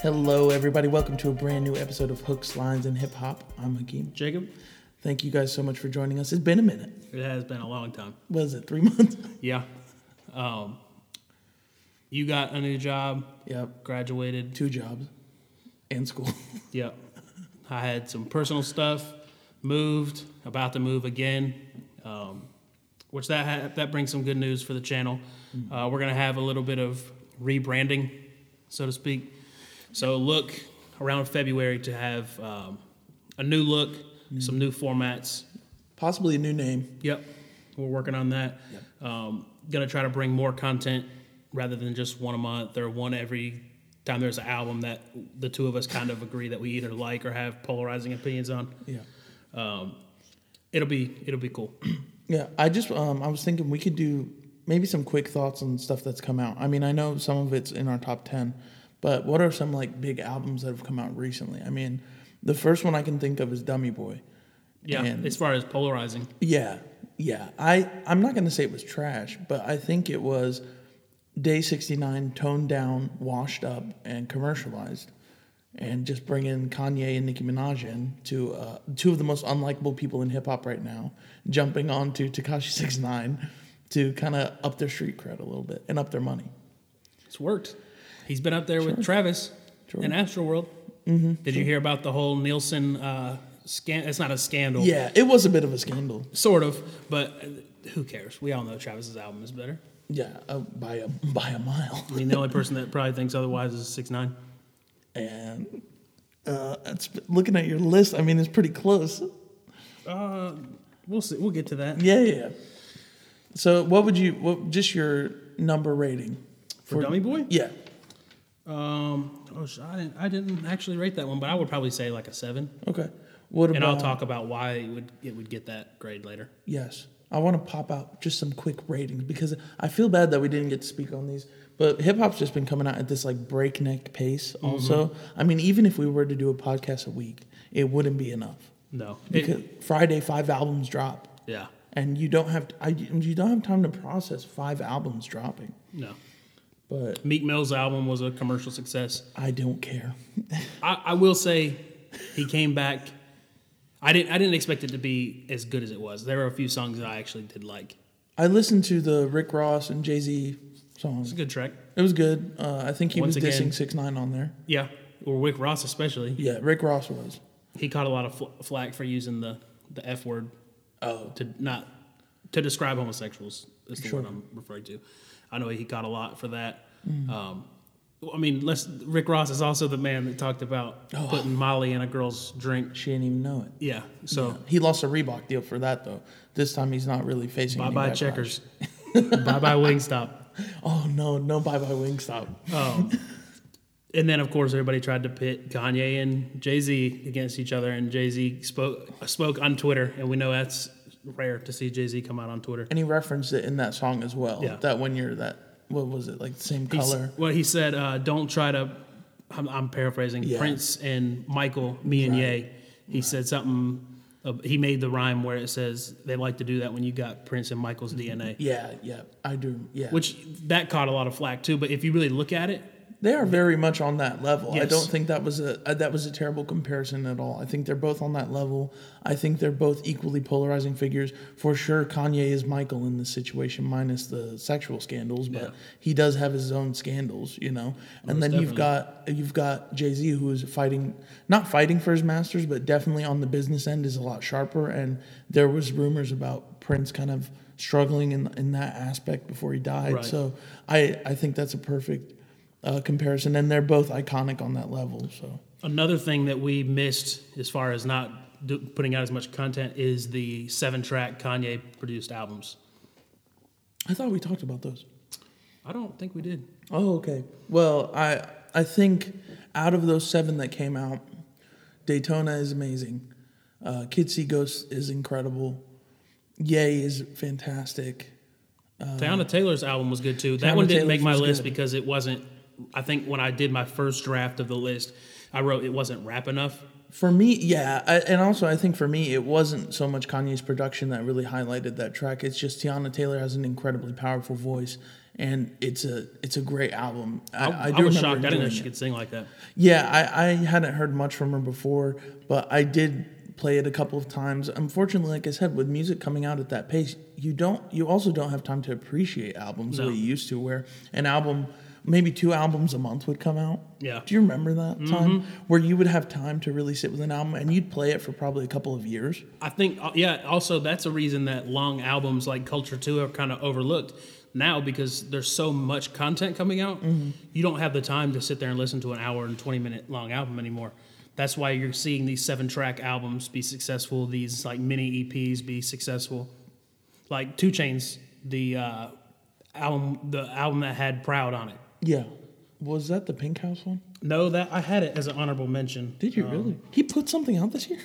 Hello, everybody. Welcome to a brand new episode of Hooks, Lines, and Hip Hop. I'm Hakeem. Jacob, Thank you guys so much for joining us. It's been a minute. it has been a long time. What is it, three months? Yeah. Um, you got a new job, yep. graduated. Two jobs and school. Yep. I had some personal stuff, moved, about to move again, um, which that ha- that brings some good news for the channel. Uh, we're gonna have a little bit of rebranding, so to speak. So look around February to have um, a new look, some new formats, Possibly a new name. Yep, we're working on that. Um, gonna try to bring more content rather than just one a month or one every time there's an album that the two of us kind of agree that we either like or have polarizing opinions on. Yeah. Um, it'll be it'll be cool. Yeah. I just, um, I was thinking we could do maybe some quick thoughts on stuff that's come out. I mean, I know some of it's in our top 10, but what are some like big albums that have come out recently? I mean, the first one I can think of is Dummy Boy. Yeah, And- as far as polarizing, Yeah, yeah. I I'm not gonna say it was trash, but I think it was day 69 toned down, washed up, and commercialized, and just bring in Kanye and Nicki Minaj in to uh, two of the most unlikable people in hip hop right now, jumping onto Tekashi 69 to kind of up their street cred a little bit and up their money. it's worked. He's been up there with Travis Sure. in Astroworld. Mm-hmm, Did you hear about the whole Nielsen uh, scan? It's not a scandal, Yeah, it was a bit of a scandal. sort of, but uh, who cares? We all know Travis's album is better. Yeah, uh, by a by a mile. I mean, the only person that probably thinks otherwise is six nine. And uh, looking at your list, I mean, it's pretty close. Uh, we'll see. We'll get to that. Yeah, yeah. yeah. So, what would you? What just your number rating For Dummy Boy? Yeah. Um, oh, I didn't, I didn't actually rate that one, but I would probably say like a seven. Okay. What And about? I'll talk about why it would it would get that grade later. Yes, I want to pop out just some quick ratings because I feel bad that we didn't get to speak on these. But hip hop's just been coming out at this like breakneck pace. Mm-hmm. Also, I mean, even if we were to do a podcast a week, it wouldn't be enough No, It- because Friday five albums drop, yeah, and you don't have I, you don't have time to process five albums dropping. no. But Meek Mill's album was a commercial success. I don't care. I, I will say, he came back. I didn't I didn't expect it to be as good as it was. There were a few songs that I actually did like. I listened to the Rick Ross and Jay Z songs. It's a good track. It was good. Uh, I think he Once was again- dissing six nine on there. Yeah, or Rick Ross especially. Yeah, Rick Ross was. He caught a lot of fl- flack for using the the F word Oh, to not to describe homosexuals is the Sure. word I'm referring to. I know he got a lot for that. Mm. Um, I mean, let's, Rick Ross is also the man that talked about Oh. putting Molly in a girl's drink. she didn't even know it. Yeah, so He lost a Reebok deal for that though. This time he's not really facing. bye bye checkers, bye bye Wingstop. Oh no, no bye bye Wingstop. Um, and then of course everybody tried to pit Kanye and Jay Z against each other, and Jay Z spoke spoke on Twitter, and we know that's rare to see Jay Z come out on Twitter. And he referenced it in that song as well. Yeah. That when you're that what was it like the same He's- color? Well, he said, uh, "Don't try to." I'm, I'm paraphrasing. Yeah. Prince and Michael, me and Right. Ye. He said something. Uh, he made the rhyme where it says they like to do that when you got Prince and Michael's DNA, Yeah, yeah, I do. Yeah, which that caught a lot of flack too. But if you really look at it, they are very much on that level. I don't think that was a uh, that was a terrible comparison at all. I think they're both on that level. I think they're both equally polarizing figures. For sure, Kanye is Michael in this situation, minus the sexual scandals, but Yeah. he does have his own scandals, you know. And then you've got you've got Jay Z who is fighting, not fighting for his masters, but definitely on the business end is a lot sharper. And there was rumors about Prince kind of struggling in in that aspect before he died. Right. So I I think that's a perfect uh, comparison, and they're both iconic on that level. So another thing that we missed as far as not do, putting out as much content is the seven-track Kanye produced albums. I thought we talked about those. I don't think we did. Oh, okay. Well, I I think out of those seven that came out, Daytona is amazing. Uh, Kid See Ghost is incredible. Yay is fantastic. Teyana Taylor's album was good too. That Uh, Teyana one didn't Taylor's make my list good. because it wasn't. I think when I did my first draft of the list, I wrote it wasn't rap enough. For me, yeah, I, and also I think for me it wasn't so much Kanye's production that really highlighted that track. It's just Teyana Taylor has an incredibly powerful voice, and it's a it's a great album. I, I, I, I do was shocked. I didn't know she it. could sing like that. Yeah, I, I hadn't heard much from her before, but I did play it a couple of times. Unfortunately, like I said, with music coming out at that pace, you don't you also don't have time to appreciate albums the way you used to, where an album maybe two albums a month would come out. Yeah. Mm-hmm. Do you remember that time where you would have time to really sit with an album and you'd play it for probably a couple of years? I think, uh, yeah. Also, that's a reason that long albums like Culture Two are kind of overlooked now because there's so much content coming out. Mm-hmm. You don't have the time to sit there and listen to an hour and twenty minute long album anymore. That's why you're seeing these seven track albums be successful. These like mini EPs be successful. Like Two Chainz, the uh, album, the album that had Proud on it. Yeah. Was that the Pink House one? No, that I had it as an honorable mention. Did you um, really? He put something out this year?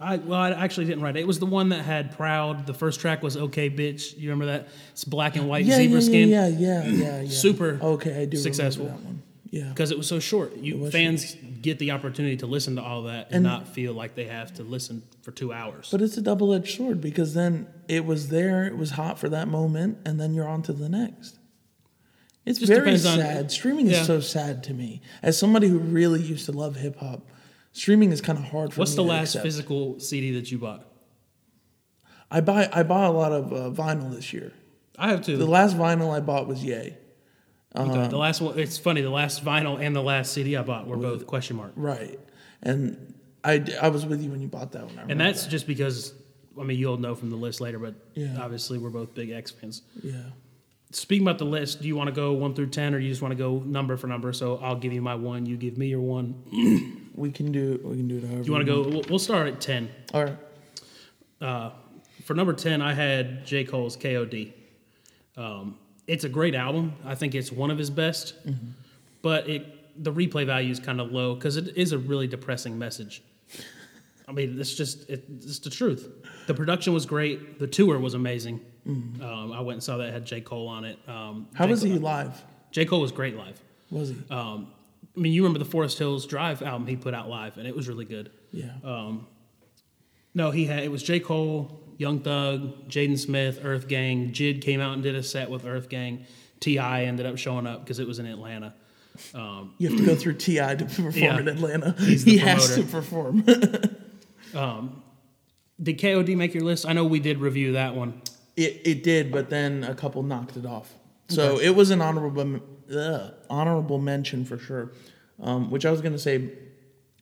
I well, I actually didn't write it. It was the one that had "Proud." The first track was "Okay, Bitch." You remember that? It's black and white Yeah, zebra yeah, skin. yeah, yeah, yeah, yeah. Super Okay, I do successful. remember that one. Yeah. Because it was so short, you fans get the opportunity to listen to all that and, not feel like they have to listen for two hours. But it's a double edged sword because then it was there, it was hot for that moment, and then you're on to the next. It's Just very depends on- sad. Streaming Yeah. is so sad to me. As somebody who really used to love hip hop, streaming is kind of hard for What's me What's the last accept. physical CD that you bought? I buy I buy a lot of uh, vinyl this year. I have two. The last vinyl I bought was Yay. Okay, the last one. It's funny. The last vinyl and the last CD I bought were both question mark, Right. And I I was with you when you bought that one. I and that's just because. I mean, you'll know from the list later, but Yeah. obviously we're both big X fans. Yeah. Speaking about the list, do you want to go one through ten, or you just want to go number for number? So I'll give you my one, you give me your one. We can do we can do it however. You want to go? We'll, we'll start at ten. All right. Uh, for number ten, I had J Cole's K.O.D. Um, it's a great album. I think it's one of his best, but it the replay value is kind of low because it is a really depressing message. I mean, it's just it, it's the truth. The production was great. The tour was amazing. Um, I went and saw that it had J Cole on it. Um, How J. was Cole- he live? J Cole was great live. Was he? Um, I mean, you remember the Forest Hills Drive album he put out live, and it was really good. yeah. No, he had it was J. Cole, Young Thug, Jaden Smith, Earth Gang. Jid came out and did a set with Earth Gang. T.I. ended up showing up because it was in Atlanta. Um, You have to go through Ti to perform Yeah. in Atlanta. He has to promoter. perform. did KOD make your list? I know we did review that one. It it did, but then a couple knocked it off. So it was an honorable uh, honorable mention for sure. Um, which I was gonna say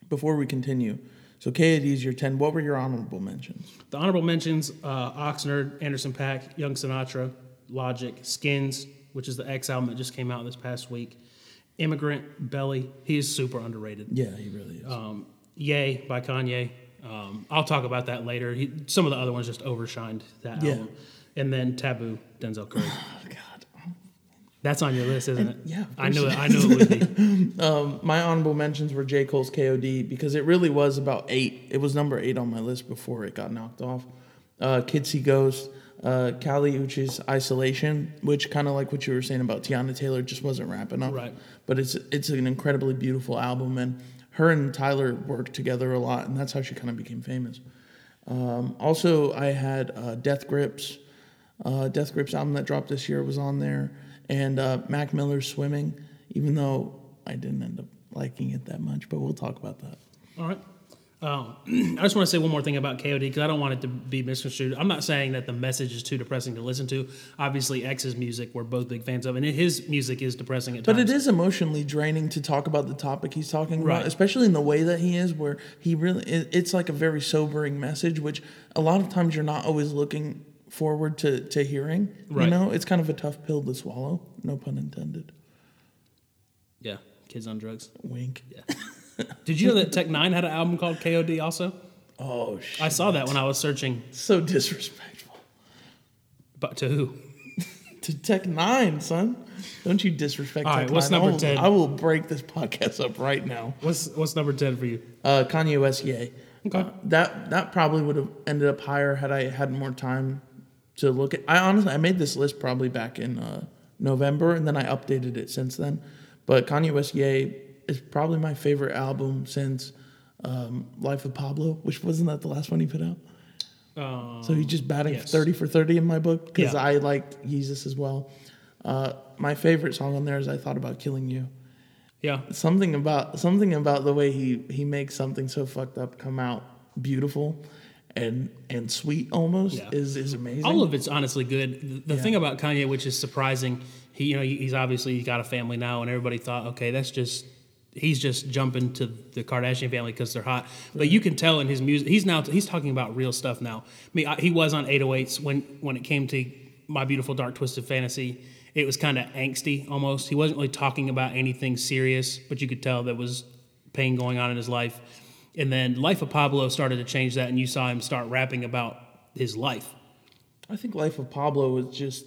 before we continue. So KOD's your ten. What were your honorable mentions? The honorable mentions: uh, Oxnard, Anderson Paak, Young Sinatra, Logic, Skins, which is the X album that just came out this past week. Immigrant, Belly. He is super underrated. Yeah, he really is. Um, Yay by Kanye. Um, I'll talk about that later. He, some of the other ones just overshined that Yeah. album. And then Taboo, Denzel Curry. oh, God. That's on your list, isn't it? yeah, I knew it. I knew it would be. Um, my honorable mentions were J. Cole's KOD because it really was about eight. It was number eight on my list before it got knocked off. Uh, Kids See Ghost, uh, Kali Uchis Isolation, which kind of like what you were saying about Teyana Taylor, just wasn't rap enough. Right. But it's it's an incredibly beautiful album, and her and Tyler worked together a lot, and that's how she kind of became famous. Um, also, I had uh, Death Grips. Uh, Death Grips album that dropped this year was on there, and uh, Mac Miller's Swimming. Even though I didn't end up liking it that much, but we'll talk about that. All right. Um, I just want to say one more thing about KOD because I don't want it to be misconstrued. I'm not saying that the message is too depressing to listen to. Obviously, X's music we're both big fans of, and his music is depressing at But times. But it is emotionally draining to talk about the topic he's talking Right. about, especially in the way that he is, where he really it's like a very sobering message, which a lot of times you're not always looking forward to to hearing. You know, it's kind of a tough pill to swallow. No pun intended. Yeah, kids on drugs. Wink. Yeah. Did you know that Tech N9ne had an album called KOD also? Oh shit! I saw that when I was searching. So disrespectful But to who? to Tech N9ne, son. Don't you disrespect All Tech right, what's Nine. I number will- 10? I will break this podcast up right now. What's what's number ten for you? Uh, Kanye West, yay. Okay. Uh, that that probably would have ended up higher had I had more time to look at. I honestly I made this list probably back in uh, November, and then I updated it since then. But Kanye West, yay, is probably my favorite album since um, Life of Pablo, which wasn't that the last one he put out. Um, So he's just batting yes. thirty for thirty in my book because Yeah. I like Jesus as well. Uh, my favorite song on there is "I Thought About Killing You." yeah, Something about something about the way he he makes something so fucked up come out beautiful and and sweet almost Yeah. is is amazing. all of it's honestly good. The, the Yeah. thing about Kanye, which is surprising, he you know he- he's obviously got a family now, and everybody thought, okay, that's just he's just jumping to the Kardashian family because they're hot. But you can tell in his music, he's now he's talking about real stuff now. I mean, I, he was on 808s when when it came to My Beautiful Dark Twisted Fantasy. It was kind of angsty almost. He wasn't really talking about anything serious, but you could tell there was pain going on in his life. And then Life of Pablo started to change that, and you saw him start rapping about his life. I think Life of Pablo is just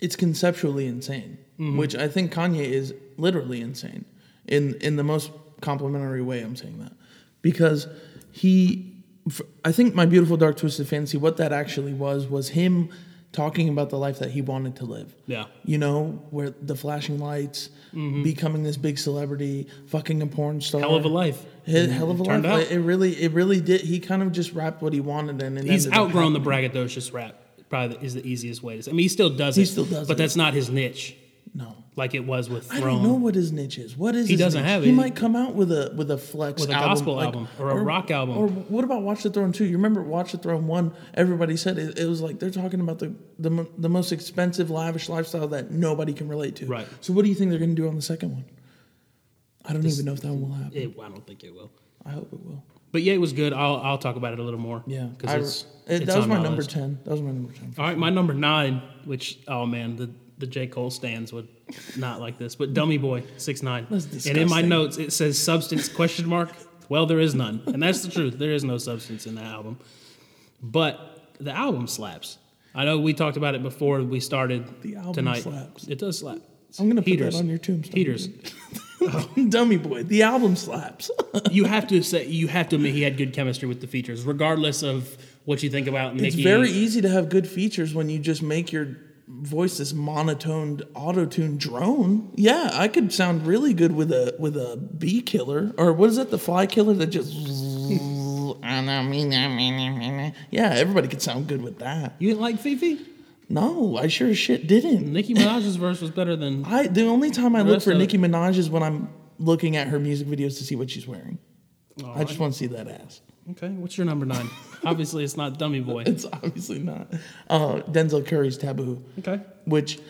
it's conceptually insane, Mm-hmm. which I think Kanye is literally insane in in the most complimentary way. I'm saying that because he, I think my beautiful dark twisted fantasy. What that actually was was him talking about the life that he wanted to live. Yeah. You know, where the flashing lights, becoming this big celebrity, fucking a porn star. Mm-hmm. Hell of a life. Hell, hell of a Turned life. out. It really, it really did. He kind of just rapped what he wanted, and He's outgrown the braggadocious rap. Probably is the easiest way to say. I mean, he still does He it. He still does but it. that's not his niche, No, like it was with I don't know what his niche is. What is He doesn't niche? have He it. might come out with a with a flex With a album, gospel like- album or a rock album. Or what about Watch the Throne two? You remember Watch the Throne one? Everybody said it, it was like they're talking about the, the the most expensive lavish lifestyle that nobody can relate to. Right. So what do you think they're going to do on the second one? I don't even know if that one will happen. It- I don't think it will. I hope it will. But yeah, it was good. I'll I'll talk about it a little more. Yeah, because it's, it- that was on my number list. ten. That was my number ten. All right, my number nine, which oh man, the the J Cole stands would not like this, but Dummy Boy six nine. And in my notes it says substance question mark. Well, there is none, and that's the truth. There is no substance in that album, but the album slaps. I know we talked about it before we started The album tonight. slaps. It does slap. I'm gonna put that on your tombstone. Heaters. Dummy boy. The album slaps. you have to say you have to admit he had good chemistry with the features, regardless of what you think about Nicki. It's very easy to have good features when you just make your voice this monotoned auto-tuned drone. Yeah, I could sound really good with a with a bee killer or what is it? The fly killer that just Yeah, everybody could sound good with that. You didn't like FEFE? No, I sure as shit didn't. Nicki Minaj's verse was better than. I the only time I look for Nicki Minaj is when I'm looking at her music videos to see what she's wearing. All I just want to see that ass. Okay, what's your number nine? Obviously, it's not Dummy Boy. It's obviously not. Uh, Denzel Curry's Taboo. Okay. which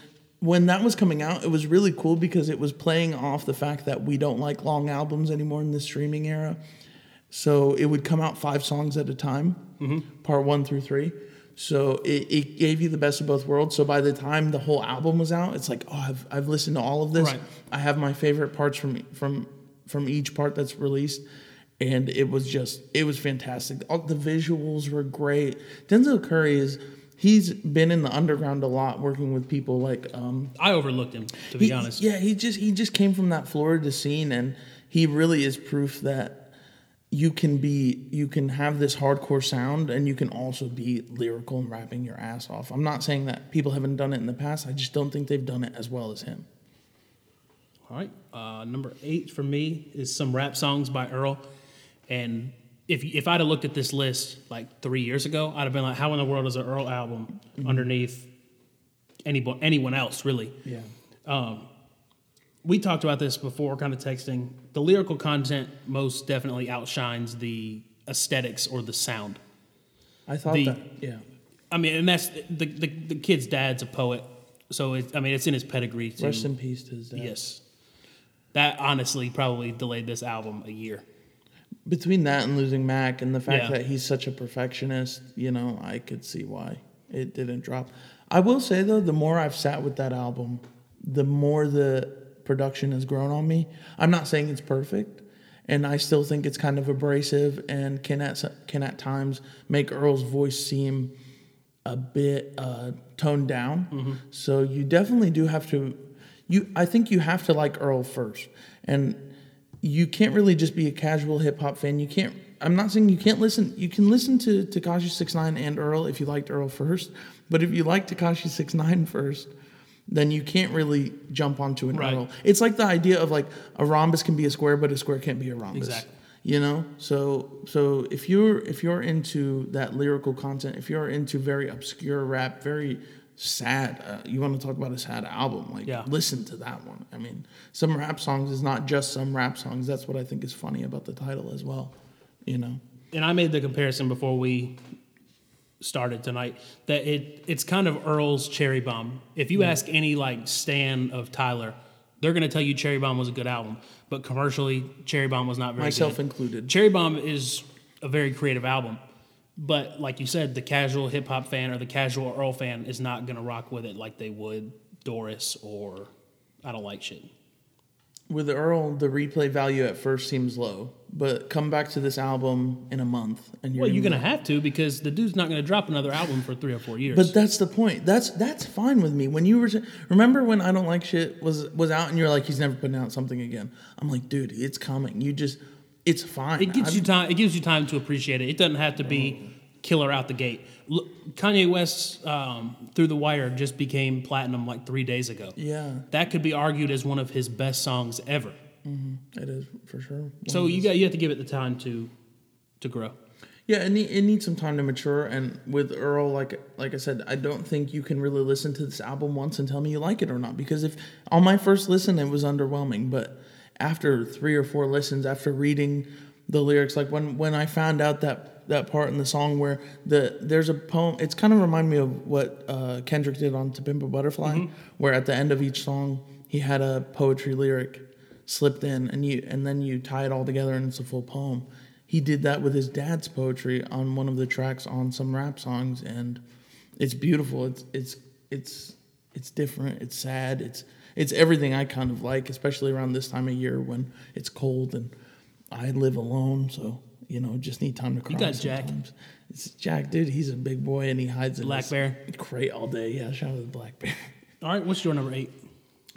when that was coming out, it was really cool because it was playing off the fact that we don't like long albums anymore in the streaming era. So it would come out five songs at a time, part one through three. So it, it gave you the best of both worlds. So by the time the whole album was out, it's like, oh, I've, I've listened to all of this. Right. I have my favorite parts from from from each part that's released, and it was just it was fantastic. All the visuals were great. Denzel Curry is he's been in the underground a lot, working with people like um, I overlooked him, to be he- honest. Yeah, he just he just came from that Florida scene, and he really is proof that you can be you can have this hardcore sound and you can also be lyrical and rapping your ass off. I'm not saying that people haven't done it in the past. I just don't think they've done it as well as him. All right. Uh, number eight for me is some rap songs by Earl. And if if I'd have looked at this list like three years ago, I'd have been like, how in the world is an Earl album mm-hmm. underneath anyone anyone else really? Yeah. Um, we talked about this before, kind of texting. The lyrical content most definitely outshines the aesthetics or the sound. I thought The- that. Yeah. I mean, and that's the the, the kid's dad's a poet, so it, I mean, it's in his pedigree. To, Rest in peace to his dad. yes, that honestly probably delayed this album a year. Between that and losing Mac and the fact Yeah. that he's such a perfectionist, you know, I could see why it didn't drop. I will say though, the more I've sat with that album, the more the production has grown on me. I'm not saying it's perfect, and I still think it's kind of abrasive and can at can at times make Earl's voice seem a bit uh, toned down. So you definitely do have to. You, I think you have to like Earl first, and you can't really just be a casual hip hop fan. You can't. I'm not saying you can't listen. You can listen to Tekashi Six Nine and Earl if you liked Earl first, but if you like Tekashi Six Nine first, then you can't really jump onto an Right. Earl. It's like the idea of like a rhombus can be a square, but a square can't be a rhombus. Exactly. You know, so so if you're if you're into that lyrical content, if you're into very obscure rap, very sad, uh, you want to talk about a sad album, like Yeah. listen to that one. I mean, some rap songs is not just some rap songs. That's what I think is funny about the title as well. You know, and I made the comparison before we started tonight that it it's kind of Earl's Cherry Bomb. If you ask any like stan of Tyler, they're gonna tell you Cherry Bomb was a good album, but commercially, Cherry Bomb was not very myself good. included. Cherry Bomb is a very creative album, but like you said, the casual hip hop fan or the casual Earl fan is not gonna rock with it like they would Doris or I don't like shit. With Earl, the replay value at first seems low, but come back to this album in a month, and you're Well, you're gonna gonna have to because the dude's not gonna drop another album for three or four years. But that's the point. That's that's fine with me. When you were remember when I don't like shit was was out and you're like he's never putting out something again. I'm like, dude, it's coming. You just it's fine. It gives I'm- you time. It gives you time to appreciate it. It doesn't have to be killer out the gate. Look, Kanye West's um, "Through the Wire" just became platinum like three days ago. Yeah, That could be argued as one of his best songs ever. it is for sure. So you got you have to give it the time to to grow. Yeah, it, need, it needs some time to mature. And with Earl, like like I said, I don't think you can really listen to this album once and tell me you like it or not. Because if on my first listen it was underwhelming, but after three or four listens, after reading the lyrics, like when when I found out that that part in the song where the there's a poem, it's kind of remind me of what uh, Kendrick did on To Pimp a Butterfly, where at the end of each song he had a poetry lyric slipped in, and you and then you tie it all together and it's a full poem. He did that with his dad's poetry on one of the tracks on some rap songs and it's beautiful. It's it's it's it's different. It's sad. It's it's everything i kind of like especially around this time of year when it's cold and i live alone. So you know just need time to cry You got Jack. it's jack dude. He's a big boy and he hides in Black his Bear. crate all day. Yeah shout out to the black bear. All right, what's your number eight?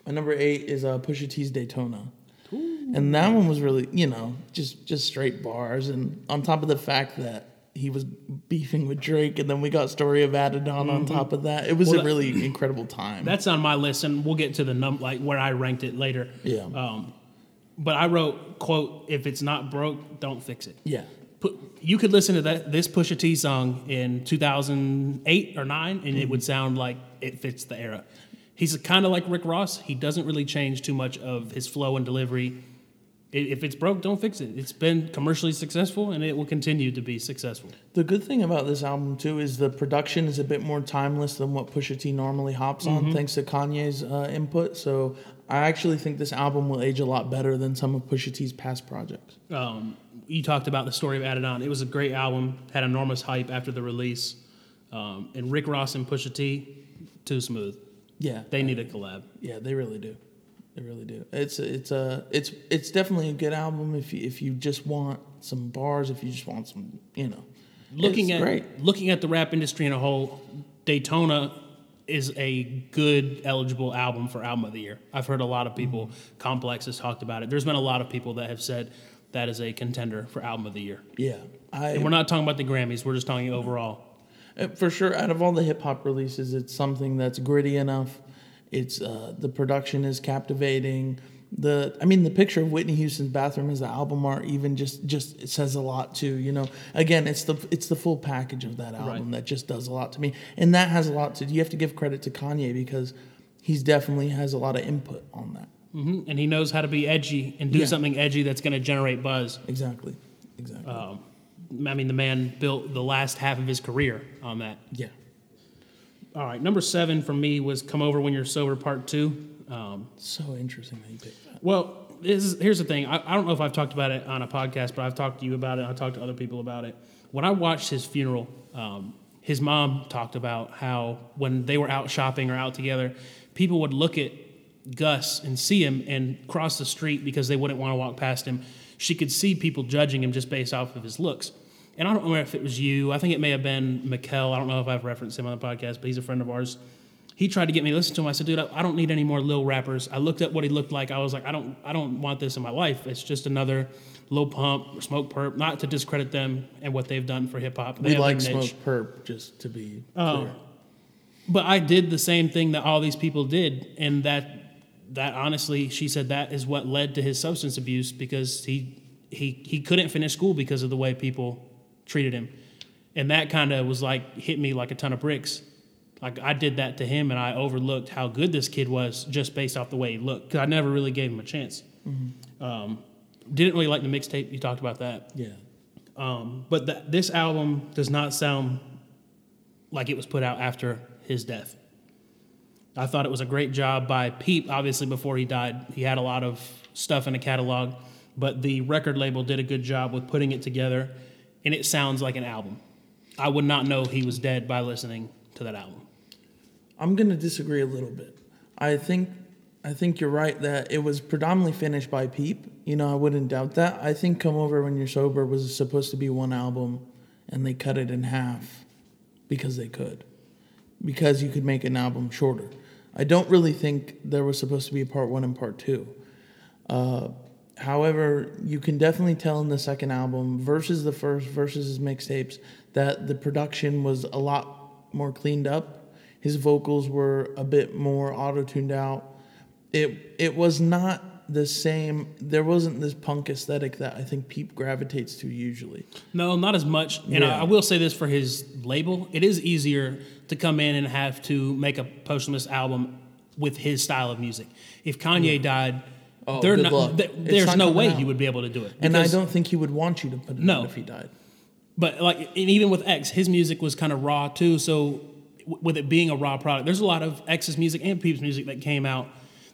my number eight is uh, Pusha T's Daytona, and that one was really, you know, just just straight bars, and on top of the fact that he was beefing with Drake, and then we got Story of Adidon on top of that. It was Well, a that- really incredible time. That's on my list, and we'll get to the num like where I ranked it later. Yeah. Um, but I wrote quote: "If it's not broke, don't fix it." yeah, put you could listen to that this Pusha T song in 2008 or 9 and it would sound like it fits the era. He's kind of like Rick Ross. He doesn't really change too much of his flow and delivery. If it's broke, don't fix it. It's been commercially successful and it will continue to be successful. The good thing about this album too is the production is a bit more timeless than what Pusha T normally hops on, thanks to Kanye's uh, input. So I actually think this album will age a lot better than some of Pusha T's past projects. Um, you talked about the story of Adidon. It was a great album, had enormous hype after the release. Um, and Rick Ross and Pusha T, too smooth. Yeah, They need a collab. Yeah, they really do. They really do. It's it's a it's it's definitely a good album if you if you just want some bars, if you just want some, you know. looking it's at great. looking at the rap industry in a whole, Daytona is a good eligible album for album of the year. I've heard a lot of people. Mm-hmm. Complex has talked about it. There's been a lot of people that have said that is a contender for album of the year. Yeah, I And we're not talking about the Grammys. We're just talking overall. Uh, For sure, out of all the hip hop releases, it's something that's gritty enough. It's uh, the production is captivating. The I mean, the picture of Whitney Houston's bathroom is the album art even just just it says a lot too. You know, again, it's the it's the full package of that album Right. that just does a lot to me, and that has a lot to. You have to give credit to Kanye because he's definitely has a lot of input on that. hmm And he knows how to be edgy and do Yeah. something edgy that's going to generate buzz. Exactly, exactly. Um, I mean, the man built the last half of his career on that. yeah, All right, number seven for me was "Come Over When You're Sober" Part Two. Um, so interesting that you picked that. Well, this is, here's the thing. I, I don't know if I've talked about it on a podcast, but I've talked to you about it. I've talked to other people about it. When I watched his funeral, um, his mom talked about how when they were out shopping or out together, people would look at Gus and see him and cross the street because they wouldn't want to walk past him. She could see people judging him just based off of his looks. And I don't know if it was you. I think it may have been Mikkel. I don't know if I've referenced him on the podcast, but he's a friend of ours he tried to get me to listen to him. I said, dude, I, don't need any more Lil rappers. I looked at what he looked like. I was like, I don't, I don't want this in my life. It's just another Lil pump or Smokepurpp. Not to discredit them and what they've done for hip hop. We like Smoke. Perp, just to be Oh. clear. But I did the same thing that all these people did, and that, that honestly, she said that is what led to his substance abuse because he he he couldn't finish school because of the way people treated him, and that kind of was like hit me like a ton of bricks. Like I did that to him, and I overlooked how good this kid was just based off the way he looked. Because I never really gave him a chance. Um, didn't really like the mixtape. You talked about that. Yeah. Um, but th- this album does not sound like it was put out after his death. I thought it was a great job by Peep. Obviously, before he died, he had a lot of stuff in a catalog, but the record label did a good job with putting it together, and it sounds like an album. I would not know he was dead by listening to that album. I'm going to disagree a little bit. I think I think you're right that it was predominantly finished by Peep. You know, I wouldn't doubt that. I think Come Over When You're Sober was supposed to be one album and they cut it in half because they could. Because you could make an album shorter. I don't really think there was supposed to be a part 1 and part 2. Uh, however, you can definitely tell in the second album versus the first versus his mixtapes that the production was a lot more cleaned up. His vocals were a bit more auto-tuned out. It it was not the same. There wasn't this punk aesthetic that I think Peep gravitates to usually. No, not as much. And I, Yeah. I will say this for his label: it is easier to come in and have to make a posthumous album with his style of music. If Kanye died, Oh, there good no- luck. th- It's there's not no coming way out. he would be able to do it. And I Because- don't think he would want you to put it No. out if he died. But like, and even with X, his music was kind of raw too. So w- with it being a raw product, there's a lot of X's music and Peep's music that came out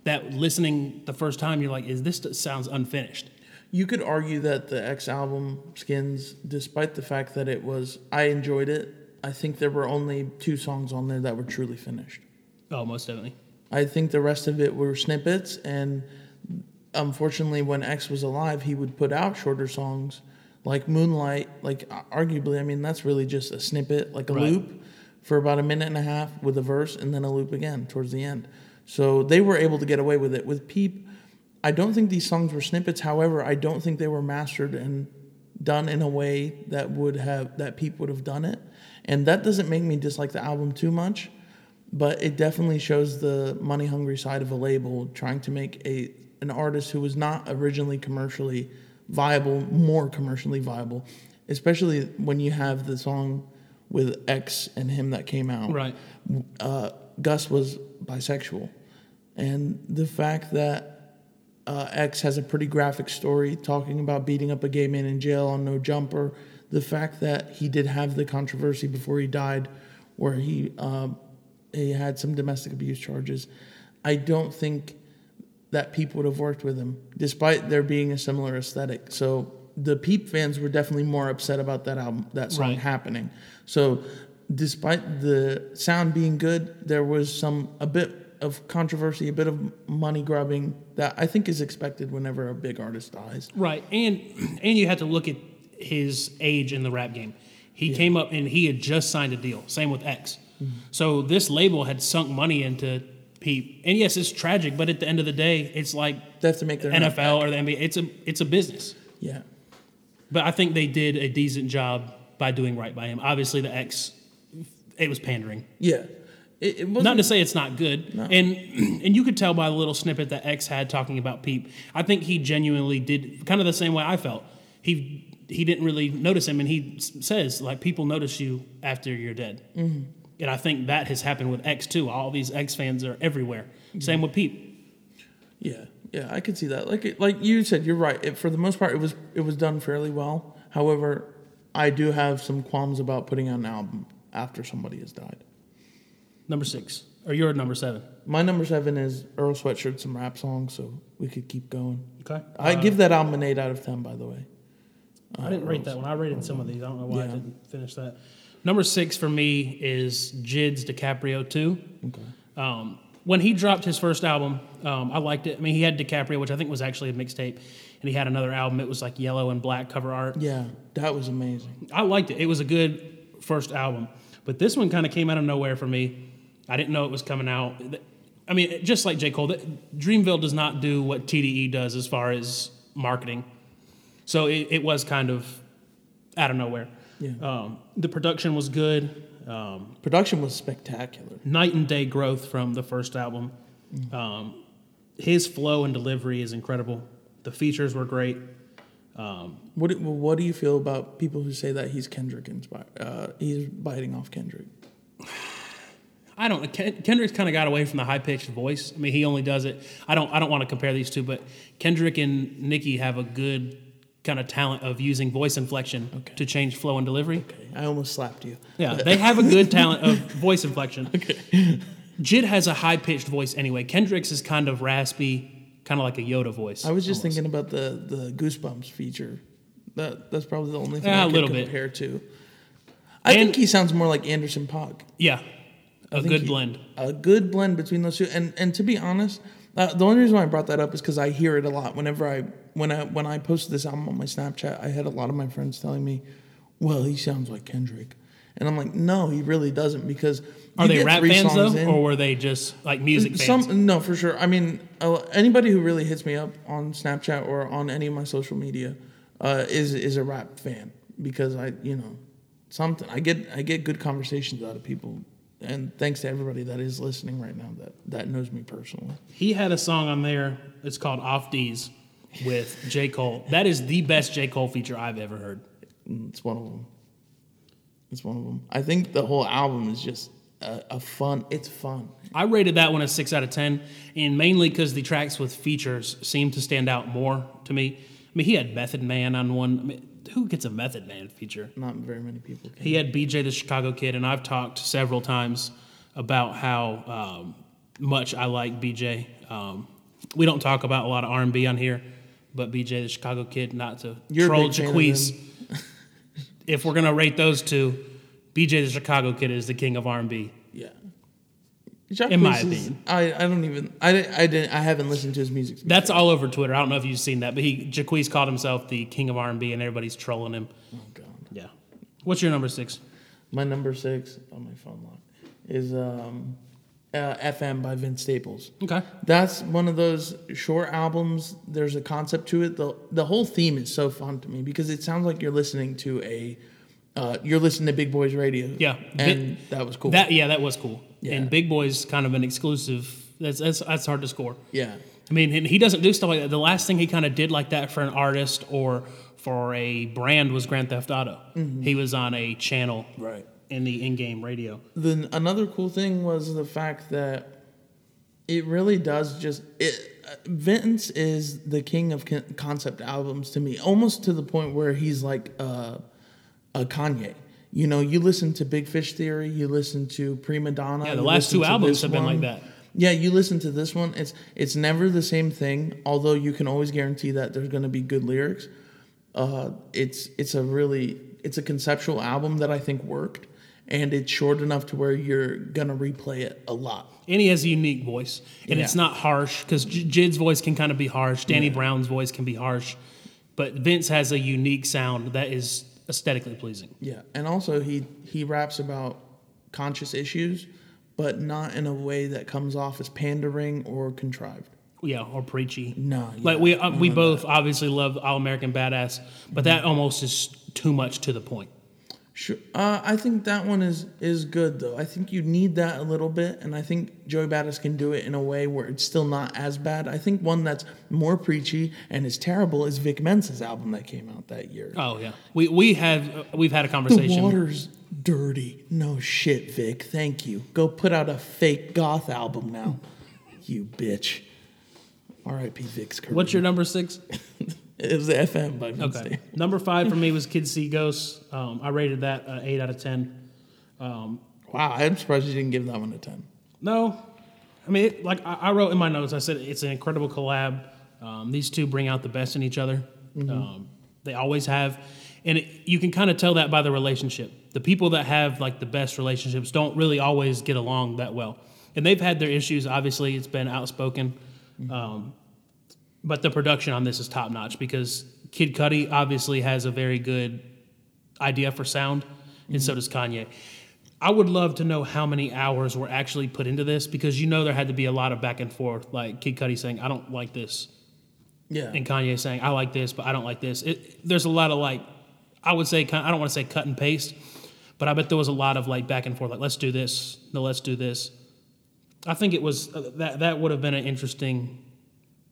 that listening the first time, you're like, is this sounds unfinished? You could argue that the X album Skins, despite the fact that it was, I enjoyed it. I think there were only two songs on there that were truly finished. Oh, most definitely. I think the rest of it were snippets, and unfortunately, when X was alive, he would put out shorter songs like Moonlight. Like arguably, I mean, that's really just a snippet, like a Right. loop, for about a minute and a half with a verse, and then a loop again towards the end. So they were able to get away with it. With Peep, I don't think these songs were snippets. However, I don't think they were mastered and done in a way that would have that Peep would have done it. And that doesn't make me dislike the album too much but it definitely shows the money hungry side of a label trying to make a an artist who was not originally commercially viable more commercially viable especially when you have the song with X and him that came out Right. uh, Gus was bisexual and the fact that uh, X has a pretty graphic story talking about beating up a gay man in jail on No Jumper. The fact that he did have the controversy before he died, where he um, he had some domestic abuse charges. I don't think that Peep would have worked with him, despite there being a similar aesthetic. So the Peep fans were definitely more upset about that album, that song Right. happening. So despite the sound being good, there was some a bit of controversy, a bit of money grubbing that I think is expected whenever a big artist dies. Right, and and you have to look at his age in the rap game. He came up and he had just signed a deal. Same with X. Mm-hmm. So this label had sunk money into Peep, and yes, it's tragic. But at the end of the day, it's like They have to make their NFL or the NBA. It's a it's a business. Yeah. But I think they did a decent job by doing right by him. Obviously, the X, it was pandering. Yeah. It, it wasn't to say it's not good, No. and and you could tell by the little snippet that X had talking about Peep. I think he genuinely did kind of the same way I felt. He he didn't really notice him, and he says like people notice you after you're dead, Mm-hmm. And I think that has happened with X too. All these X fans are everywhere. Same with Peep. Yeah, yeah, I could see that. Like it- like you said, you're right. It, for the most part, it was it was done fairly well. However, I do have some qualms about putting out an album after somebody has died. Number six, or you're number seven. My number seven is Earl Sweatshirt, some rap songs, so we could keep going. Okay, I Uh, give that album an eight out of ten, by the way. I didn't rate that one. I rated some of these. I don't know why I didn't finish that. Number six for me is Jid's DiCaprio 2. Okay. Um, when he dropped his first album, um, I liked it. I mean, he had DiCaprio, which I think was actually a mixtape, and he had another album. It was like yellow and black cover art. Yeah, that was amazing. I liked it. It was a good first album, but this one kind of came out of nowhere for me. I didn't know it was coming out. I mean, just like J. Cole, Dreamville does not do what TDE does as far as marketing. So it, it was kind of out of nowhere. Yeah. Um, the production was good. Um, Production was spectacular. night and day growth from the first album. Um, his flow and delivery is incredible. The features were great. Um, What do, what do you feel about people who say that he's Kendrick inspired? Uh, he's biting off Kendrick. I don't. Ken- Kendrick's kind of got away from the high pitched voice. I mean, he only does it. I don't. I don't want to compare these two, but Kendrick and Nicki have a good kind of talent of using voice inflection Okay. to change flow and delivery. Okay, I almost slapped you. Yeah, they have a good talent of voice inflection. Okay. Jid has a high pitched voice anyway. Kendrick's is kind of raspy, kind of like a Yoda voice. I was just almost. thinking about the the Goosebumps feature. That that's probably the only thing Yeah, I could little bit. compare to. I And- think he sounds more like Anderson Paak. Yeah, a good he- blend. A good blend between those two. And and to be honest, uh, the only reason why I brought that up is because I hear it a lot. Whenever I when I when I posted this album on my Snapchat, I had a lot of my friends telling me, "Well, he sounds like Kendrick," and I'm like, "No, he really doesn't." Because Are they rap fans though, in- or were they just like music fans? some no, for sure. I mean, uh, anybody who really hits me up on Snapchat or on any of my social media uh, is is a rap fan because I, you know, something I get I get good conversations out of people, and thanks to everybody that is listening right now that that knows me personally. He had a song on there. It's called Off D's with J Cole. That is the best J Cole feature I've ever heard. Mm, it's one of them. It's one of them. I think the whole album is just a, a fun. It's fun. I rated that one a six out of ten, and mainly because the tracks with features seem to stand out more to me. I mean, he had Method Man on one. I mean, who gets a Method Man feature? Not very many people can. He had BJ the Chicago Kid, and I've talked several times about how um, much I like BJ. Um, we don't talk about a lot of R and B on here, but BJ the Chicago Kid, not to You're troll Jacquees. if we're gonna rate those two, BJ the Chicago Kid is the king of R and B. In my Jacquees is- opinion. I, I don't even I, I didn't I haven't listened to his music. That's all over Twitter. I don't know if you've seen that, but he Jacquees called himself the king of R and B, and everybody's trolling him. Oh god. Yeah. What's your number six? My number six on my phone log is um, uh, FM by Vince Staples. Okay. That's one of those short albums. There's a concept to it. the The whole theme is so fun to me because it sounds like you're listening to a, uh, you're listening to Big Boys Radio. Yeah. and that was cool. That yeah, that was cool. Yeah. And Big Boy's kind of an exclusive. That's that's, that's hard to score. yeah, I mean, and he doesn't do stuff like that. The last thing he kind of did like that for an artist or for a brand was Grand Theft Auto. He was on a channel right. in the in-game radio. Then another cool thing was the fact that it really does just it. Vince is the king of concept albums to me, almost to the point where he's like uh, a Kanye. You know, you listen to Big Fish Theory, you listen to Prima Donna. Yeah, the last two albums have been like that. Yeah, you listen to this one. It's it's never the same thing. Although you can always guarantee that there's going to be good lyrics. Uh, it's it's a really it's a conceptual album that I think worked, and it's short enough to where you're gonna replay it a lot. And he has a unique voice, and it's not harsh because Jid's voice can kind of be harsh. Danny Brown's voice can be harsh, but Vince has a unique sound that is aesthetically pleasing. Yeah, and also he he raps about conscious issues, but not in a way that comes off as pandering or contrived. Yeah, or preachy. No, like yeah, we uh, we both obviously love All American Badass, but that almost is too much to the point. Sure. Uh, I think that one is is good though. I think you need that a little bit, and I think Joey Badass can do it in a way where it's still not as bad. I think one that's more preachy and is terrible is Vic Mensa's album that came out that year. Oh yeah, we we have uh, we've had a conversation. the water's dirty. No shit, Vic. Thank you. Go put out a fake goth album now, you bitch. R.I.P. Vic's career. What's your number six? It was the FM by Okay, number five for me was Kids See Ghosts. Um, I rated that uh, eight out of ten. Um, Wow, I'm surprised you didn't give that one a ten. No, I mean, it, like I, I wrote in my notes, I said it's an incredible collab. Um, these two bring out the best in each other. Um, they always have, and it, you can kind of tell that by the relationship. The people that have like the best relationships don't really always get along that well, and they've had their issues. Obviously, it's been outspoken, um, but the production on this is top notch because Kid Cudi obviously has a very good idea for sound, and so does Kanye. I would love to know how many hours were actually put into this because you know there had to be a lot of back and forth, like Kid Cudi saying, "I don't like this," Yeah. and Kanye saying, "I like this, but I don't like this." It, there's a lot of like, I would say, I don't want to say cut and paste, but I bet there was a lot of like back and forth, like let's do this, no, let's do this. I think it was uh, that that would have been an interesting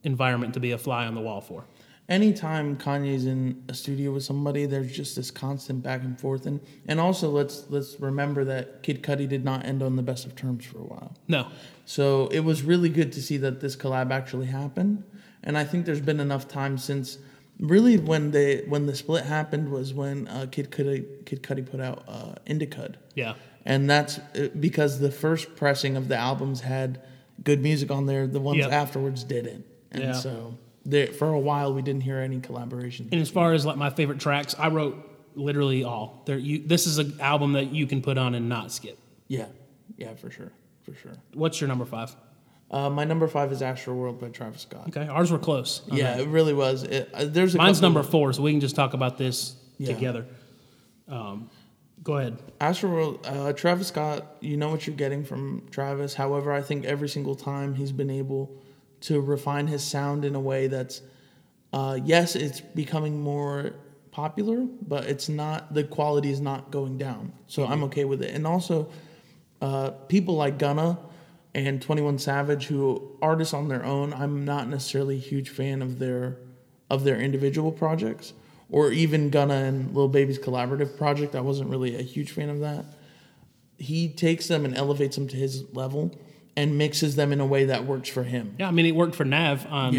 environment to be a fly on the wall for. anytime Kanye's in a studio with somebody, there's just this constant back and forth, and and also let's let's remember that Kid Cudi did not end on the best of terms for a while. No, So it was really good to see that this collab actually happened, and I think there's been enough time since really when they when the split happened was when uh, Kid Cudi Kid Cudi put out uh, Indicud, yeah, and that's uh, because the first pressing of the albums had good music on there. The ones Yep. afterwards didn't, and Yeah. so there, for a while we didn't hear any collaboration. And as far as like my favorite tracks, I wrote literally all. There, you. This is an album that you can put on and not skip. Yeah, yeah, for sure, for sure. What's your number five? Uh, my number five is Astro World by Travis Scott. Okay, ours were close. on Yeah, it really was. It, uh, there's a mine's number four, so we can just talk about this Yeah. together. Um, go ahead. Astroworld, uh, Travis Scott, you know what you're getting from Travis. However, I think every single time he's been able to refine his sound in a way that's, uh, yes, it's becoming more popular, but it's not, the quality is not going down. So I'm okay with it. And also, uh, people like Gunna and 21 Savage, who artists on their own, I'm not necessarily a huge fan of their of their individual projects, or even Gunna and Lil Baby's collaborative project. I wasn't really a huge fan of that. He takes them and elevates them to his level and mixes them in a way that works for him. Yeah, I mean it worked for Nav on.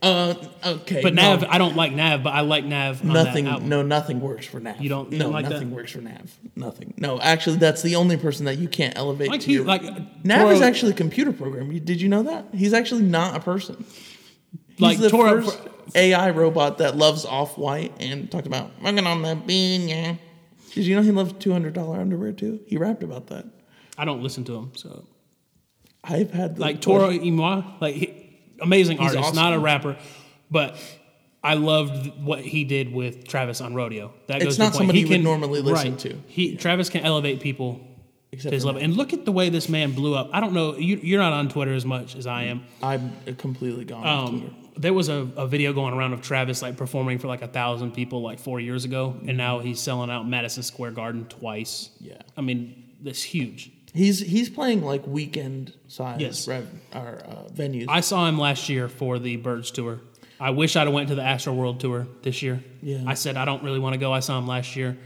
Uh, okay. But no. Nav, I don't like Nav, but I like Nav. On Nothing. That. No, nothing works for Nav. You don't- you no, don't like that? nothing works for Nav. Nothing. No, actually, that's the only person that you can't elevate. Like to he, your- like Nav Toro- is actually a computer program. Did you know that? He's actually not a person. He's Like the Toro- first AI robot that loves off white and talked about working on that bean. Yeah. Did you know he loves two hundred dollar underwear too? He rapped about that. I don't listen to him. So I've had the like Toro y Moi, like he, amazing He's artist, not a rapper, but I loved what he did with Travis on Rodeo. That goes not the somebody he you would normally listen right. to. He Travis can elevate people Except to his level. And look at the way this man blew up. I don't know. You, you're not on Twitter as much as I am. I'm completely gone. Um, there was a, a video going around of Travis like performing for like a thousand people like four years ago, and now he's selling out Madison Square Garden twice. Yeah. I mean that's huge. He's he's playing like weekend size Yes. rev, or, uh, venues. I saw him last year for the Birds tour. I wish I'd have went to the Astro World tour this year. Yeah. I said I don't really want to go. I saw him last year,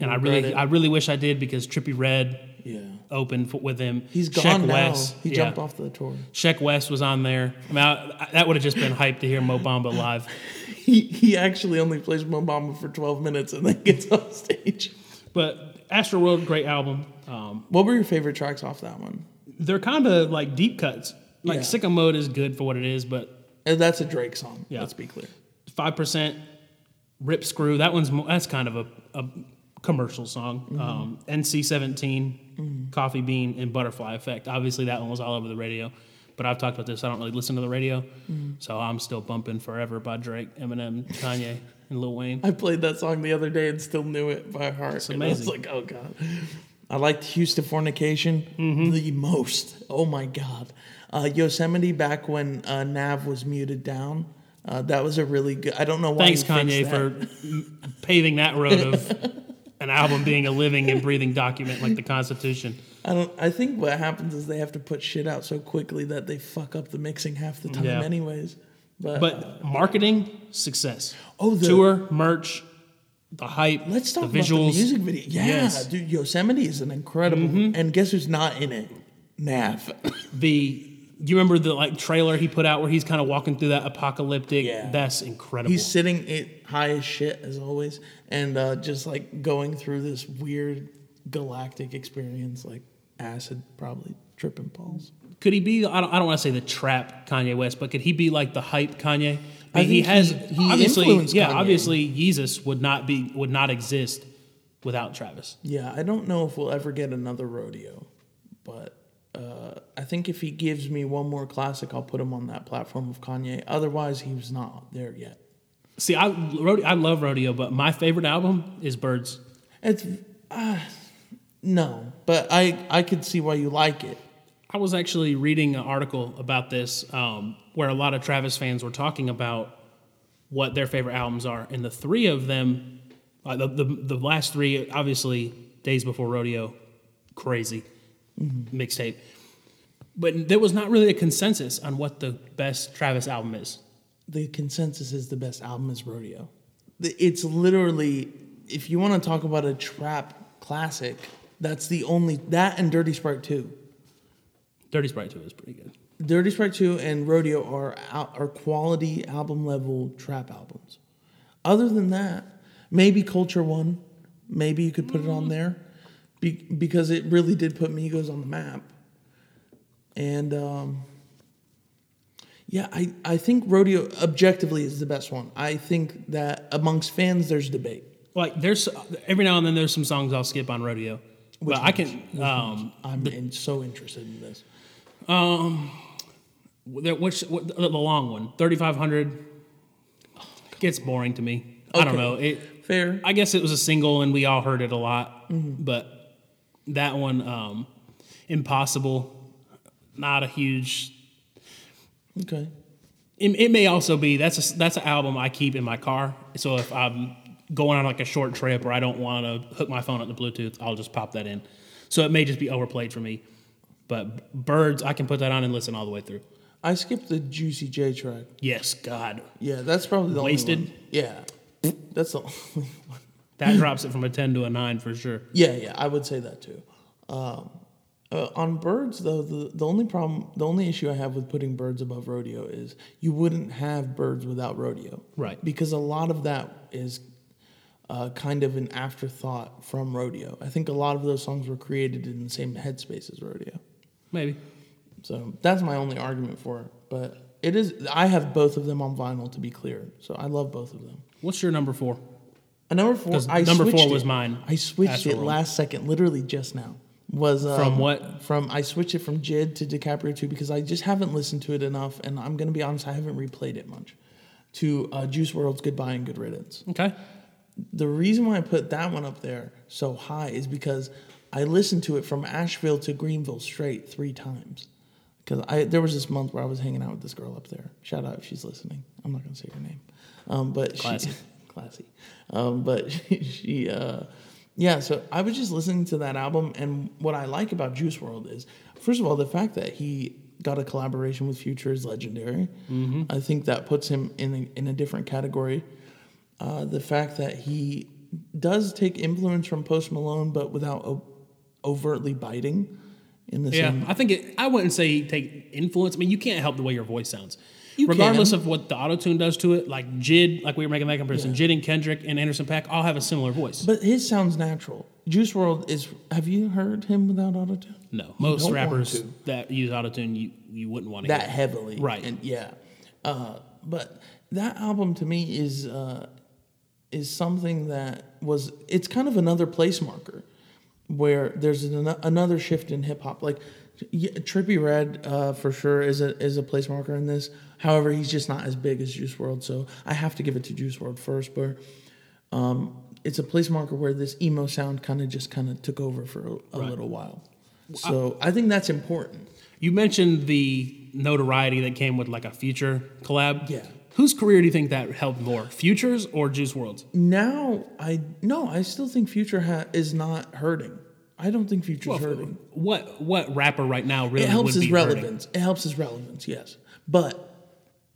and I regret really, it? I really wish I did because Trippie Redd yeah. opened for, with him. He's Sheck gone now. West, He yeah. jumped off the tour. Sheck Wes was on there. I mean, I, that would have just been hype to hear Mo Bamba live. He he actually only plays Mobamba for 12 minutes and then gets off stage. But Astro World, great album. Um, What were your favorite tracks off that one? they're kind of like deep cuts. Like Yeah. Sicko Mode is good for what it is, but Uh, That's a Drake song. Yeah. Let's be clear. five percent rip screw that one's that's kind of a, a commercial song Mm-hmm. um, nc-17 coffee bean and butterfly effect obviously that one was all over the radio but i've talked about this i don't really listen to the radio Mm-hmm. so i'm still bumping forever by drake eminem kanye and lil wayne I played that song the other day and still knew it by heart. It's amazing. like, oh god. I liked Houston Fornication Mm-hmm. the most. Oh my god. Uh, Yosemite back when uh, Nav was muted down. Uh, that was a really good. I don't know why. thanks kanye for paving that road of an album being a living and breathing document like the constitution I don't. I think what happens is they have to put shit out so quickly that they fuck up the mixing half the time, Yeah. anyways. But, but marketing success oh, the tour merch the hype Let's talk the about the music video. Yeah, Yes. Mm-hmm. dude, Yosemite is an incredible. And guess who's not in it? Nav. the you remember the like trailer he put out where he's kind of walking through that apocalyptic Yeah. that's incredible He's sitting it high as shit as always, and uh, just like going through this weird galactic experience, like acid probably tripping balls. Could he be i don't, I don't want to say the trap kanye west but could he be like the hype kanye I he has he- he obviously yeah Kanye. obviously jesus would not be would not exist without travis Yeah, I don't know if we'll ever get another rodeo, but uh, I think if he gives me one more classic, I'll put him on that platform of Kanye. Otherwise, he was not there yet. see i rodeo, i love rodeo but my favorite album is birds It's uh, no, but I I could see why you like it. I was actually reading an article about this um, where a lot of Travis fans were talking about what their favorite albums are, and the three of them, uh, the, the the last three, obviously, Days Before Rodeo, crazy mixtape, but there was not really a consensus on what the best Travis album is. the consensus is the best album is Rodeo. It's literally, if you want to talk about a trap classic, that's the only that and Dirty Sprite two. Dirty Sprite 2 is pretty good. Dirty Sprite 2 and Rodeo are out, are quality album level trap albums. Other than that, maybe Culture One, maybe you could put it on there, be, because it really did put Migos on the map. And um, yeah, I, I think Rodeo objectively is the best one. I think that amongst fans, there's debate. Like there's every now and then there's some songs I'll skip on rodeo. But I can um I'm in, so interested in this. There- which what, the the long one, 3500 gets boring to me. I don't know. It Fair. I guess it was a single and we all heard it a lot, Mm-hmm. but that one um impossible not a huge Okay. it, it may also be that's a that's an album I keep in my car. So if I'm going on like a short trip or I don't want to hook my phone up to Bluetooth, I'll just pop that in. So it may just be overplayed for me. But Birds, I can put that on and listen all the way through. I skipped the Juicy J track. Yes, God, Yeah, that's probably the Wasted? only one. Yeah, that's the only one. that drops it from a ten to a nine for sure. Yeah, yeah, I would say that too. Um, uh, on birds, though, the, the only problem, the only issue I have with putting birds above rodeo is you wouldn't have birds without rodeo, Right. Because a lot of that is uh, kind of an afterthought from rodeo. I think a lot of those songs were created in the same headspace as rodeo. Maybe. So that's my only argument for it. But it is, I have both of them on vinyl to be clear. So I love both of them. What's your number four? A number four, I number four was it. mine. I switched Astro it World. last second, literally just now. Was um, From what? From I switched it from Jid to DiCaprio 2 because I just haven't listened to it enough, and I'm gonna be honest, I haven't replayed it much. To uh, Juice WRLD's Goodbye and Good Riddance. Okay. The reason why I put that one up there so high is because I listened to it from Asheville to Greenville straight three times. Because I there was this month where I was hanging out with this girl up there. Shout out if she's listening. I'm not gonna say her name, um, but Classy. she classy. Um, but she, she uh, yeah. So I was just listening to that album, and what I like about Juice WRLD is, first of all, the fact that he got a collaboration with Future is legendary. I think that puts him in a, in a different category uh, the fact that he does take influence from Post Malone, but without overtly biting in the Yeah, same. I think it. I wouldn't say take influence. I mean, you can't help the way your voice sounds. You Regardless can. of what the auto tune does to it, like Jid, like we were making that comparison, Jid and Kendrick and Anderson Paak all have a similar voice. But his sounds natural. Juice WRLD is. Have you heard him without autotune? no, most rappers that use auto tune, you you wouldn't want to hear that hear. heavily, Right. And yeah, uh, but that album to me is uh, is something that was. It's kind of another place marker where there's an, another shift in hip hop. Like yeah, Trippie Redd uh, for sure is a is a place marker in this. However, he's just not as big as Juice WRLD, so I have to give it to Juice WRLD first. But um, it's a place marker where this emo sound kind of just kind of took over for a, a Right. little while. So I think that's important. You mentioned the notoriety that came with like a Future collab. Yeah. Whose career do you think that helped more, Futures or Juice WRLD's? Now I no, I still think Future ha- is not hurting. I don't think Future's Well, hurting. what what rapper right now really It helps his be hurting? relevance. It helps his relevance, yes. But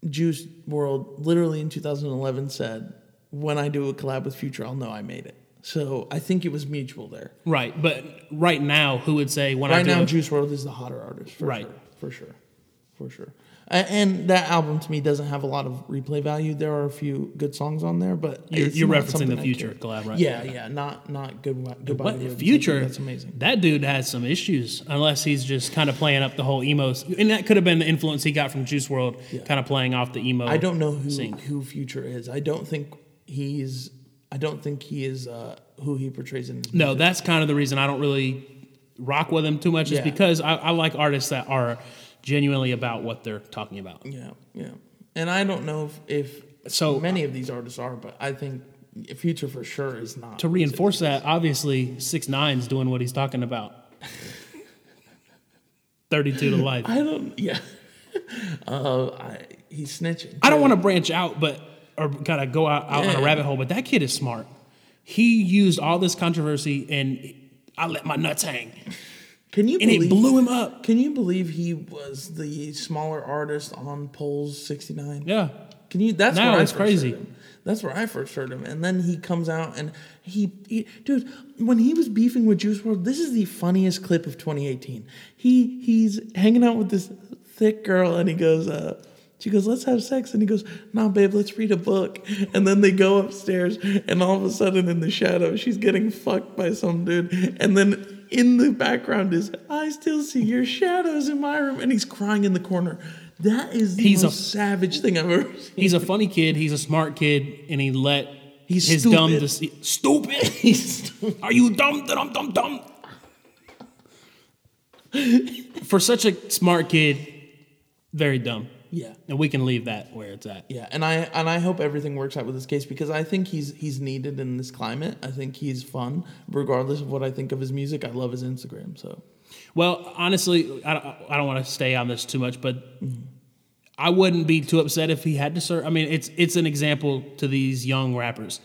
Juice WRLD literally in 2011 said, "When I do a collab with Future, I'll know I made it." So I think it was mutual there. Right, but right now, who would say when I Right do now, a- Juice WRLD is the hotter artist, for Right. sure, for sure, for sure. And that album to me doesn't have a lot of replay value. There are a few good songs on there, but You're- you're referencing the Future collab, right? Yeah, yeah, not not good. Goodbye. What Road. future? That's amazing. That dude has some issues, unless he's just kind of playing up the whole emo. And that could have been the influence he got from Juice WRLD, kind of playing off the emo. I don't know who scene. who Future is. I don't think he's. I don't think he is uh, who he portrays in. His No, that's kind of the reason I don't really rock with him too much, is Yeah. because I, I like artists that are genuinely about what they're talking about. Yeah, yeah. And I don't know if, if So- many of these artists are, but I think Future for sure is not. To reinforce that, obviously, Six Nine's doing what he's talking about. Thirty-two to life. I don't. Yeah. Uh, I, he's snitching. I don't want to branch out, but or kind of go out, out on a rabbit hole. But that kid is smart. He used all this controversy, and I let my nuts hang, Can you and believe? it blew him up. Can you believe he was the smaller artist on Polls 69? Yeah, Can you? That's No, where I it's first crazy. heard him. That's where I first heard him, and then he comes out and he, he, dude, when he was beefing with Juice WRLD, this is the funniest clip of 2018. He he's hanging out with this thick girl, and he goes, uh, she goes, let's have sex, and he goes, nah, babe, let's read a book, and then they go upstairs, and all of a sudden in the shadow, she's getting fucked by some dude, and then in the background is, I still see your shadows in my room, and he's crying in the corner. That is the He's a- most savage thing I've ever seen. He's a funny kid. He's a smart kid, and he let He's his stupid. dumb dece- stupid. Are you dumb? Dumb, dumb, dumb. For such a smart kid, very dumb. Yeah. And we can leave that where it's at. Yeah, and I and I hope everything works out with this case because I think he's he's needed in this climate. I think he's fun, regardless of what I think of his music. I love his Instagram. So Well, honestly, I don't, I don't want to stay on this too much, but I wouldn't be too upset if he had to serve. I mean, it's it's an example to these young rappers.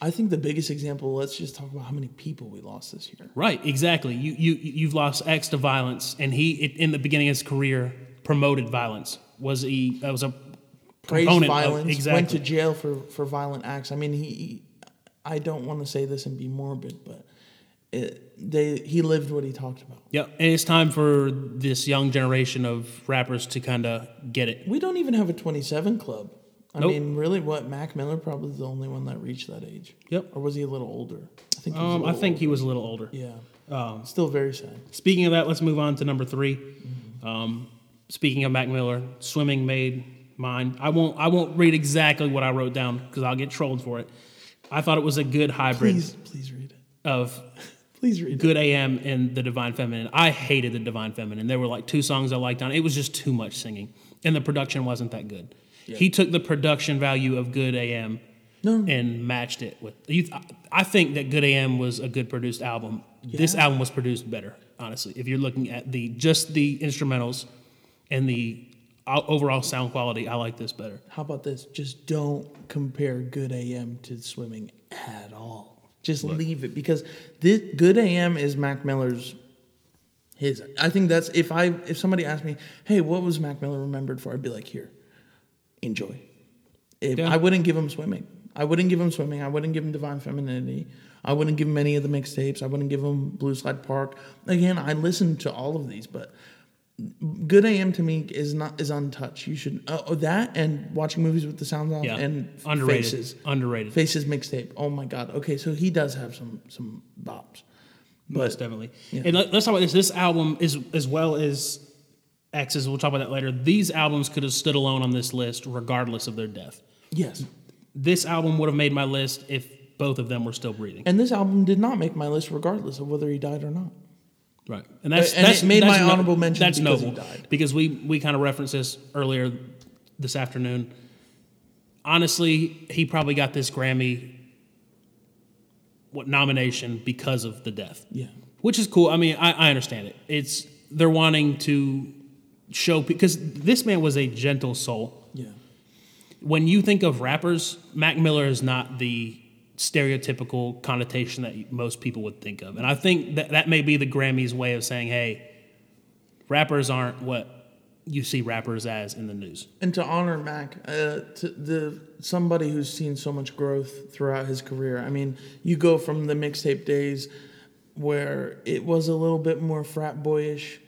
I think the biggest example. Let's just talk about how many people we lost this year. Right, exactly. You you you've lost X to violence, and he it, in the beginning of his career promoted violence. Was he? That was a Praised component of- violence. Went to jail for for violent acts. I mean, he. he I don't want to say this and be morbid, but it, they he lived what he talked about. Yeah, and it's time for this young generation of rappers to kind of get it. We don't even have a 27 club. I Nope. mean, really, what Mac Miller probably the only one that reached that age. Yep. Or was he a little older? I think. He was a Um, I little think he older. was a little older. Yeah. Um, Still very sad. Speaking of that, let's move on to number 3 Um, speaking of Mac Miller, swimming made mine. I won't. I won't read exactly what I wrote down because I'll get trolled for it. I thought it was a good hybrid Please, please read it. of Please read it. Good AM and The Divine Feminine. I hated The Divine Feminine. There were like two songs I liked on it. It was just too much singing, and the production wasn't that good. He took the production value of Good AM No. and matched it with. You, I think that Good AM was a good produced album. This album was produced better, honestly. If you're looking at the just the instrumentals and the uh, overall sound quality, I like this better. How about this? Just don't compare Good AM to swimming at all. Just leave it because this Good AM is Mac Miller's. His. I think that's if I if somebody asked me, hey, what was Mac Miller remembered for? I'd be like, here, enjoy. If Yeah. I wouldn't give him swimming. I wouldn't give him swimming. I wouldn't give him divine femininity. I wouldn't give him any of the mixtapes. I wouldn't give him Blue Slide Park. Again, I listened to all of these, but Good I AM to me is not is untouched. You should uh, oh, that and watching movies with the sounds off Yeah, and underrated. faces. Underrated. Faces mixtape. Oh my god. Okay, so he does have some some bops. Most definitely. Yeah. And let, us talk about this. This album is as well as X's. We'll talk about that later. These albums could have stood alone on this list regardless of their death. Yes. This album would have made my list if both of them were still breathing. And this album did not make my list regardless of whether he died or not. Right. And that's And that's made my no- honorable mention That's because he noble died. because we we kind of referenced this earlier this afternoon. Honestly, he probably got this Grammy what nomination because of the death. Yeah. which is cool. I mean, I, I understand it. It's they're wanting to show because this man was a gentle soul. Yeah. When you think of rappers, Mac Miller is not the stereotypical connotation that most people would think of, and I think that that may be the Grammys' way of saying, "Hey, rappers aren't what you see rappers as in the news." And to honor Mac, uh, to the somebody who's seen so much growth throughout his career. I mean, you go from the mixtape days where it was a little bit more frat boyish,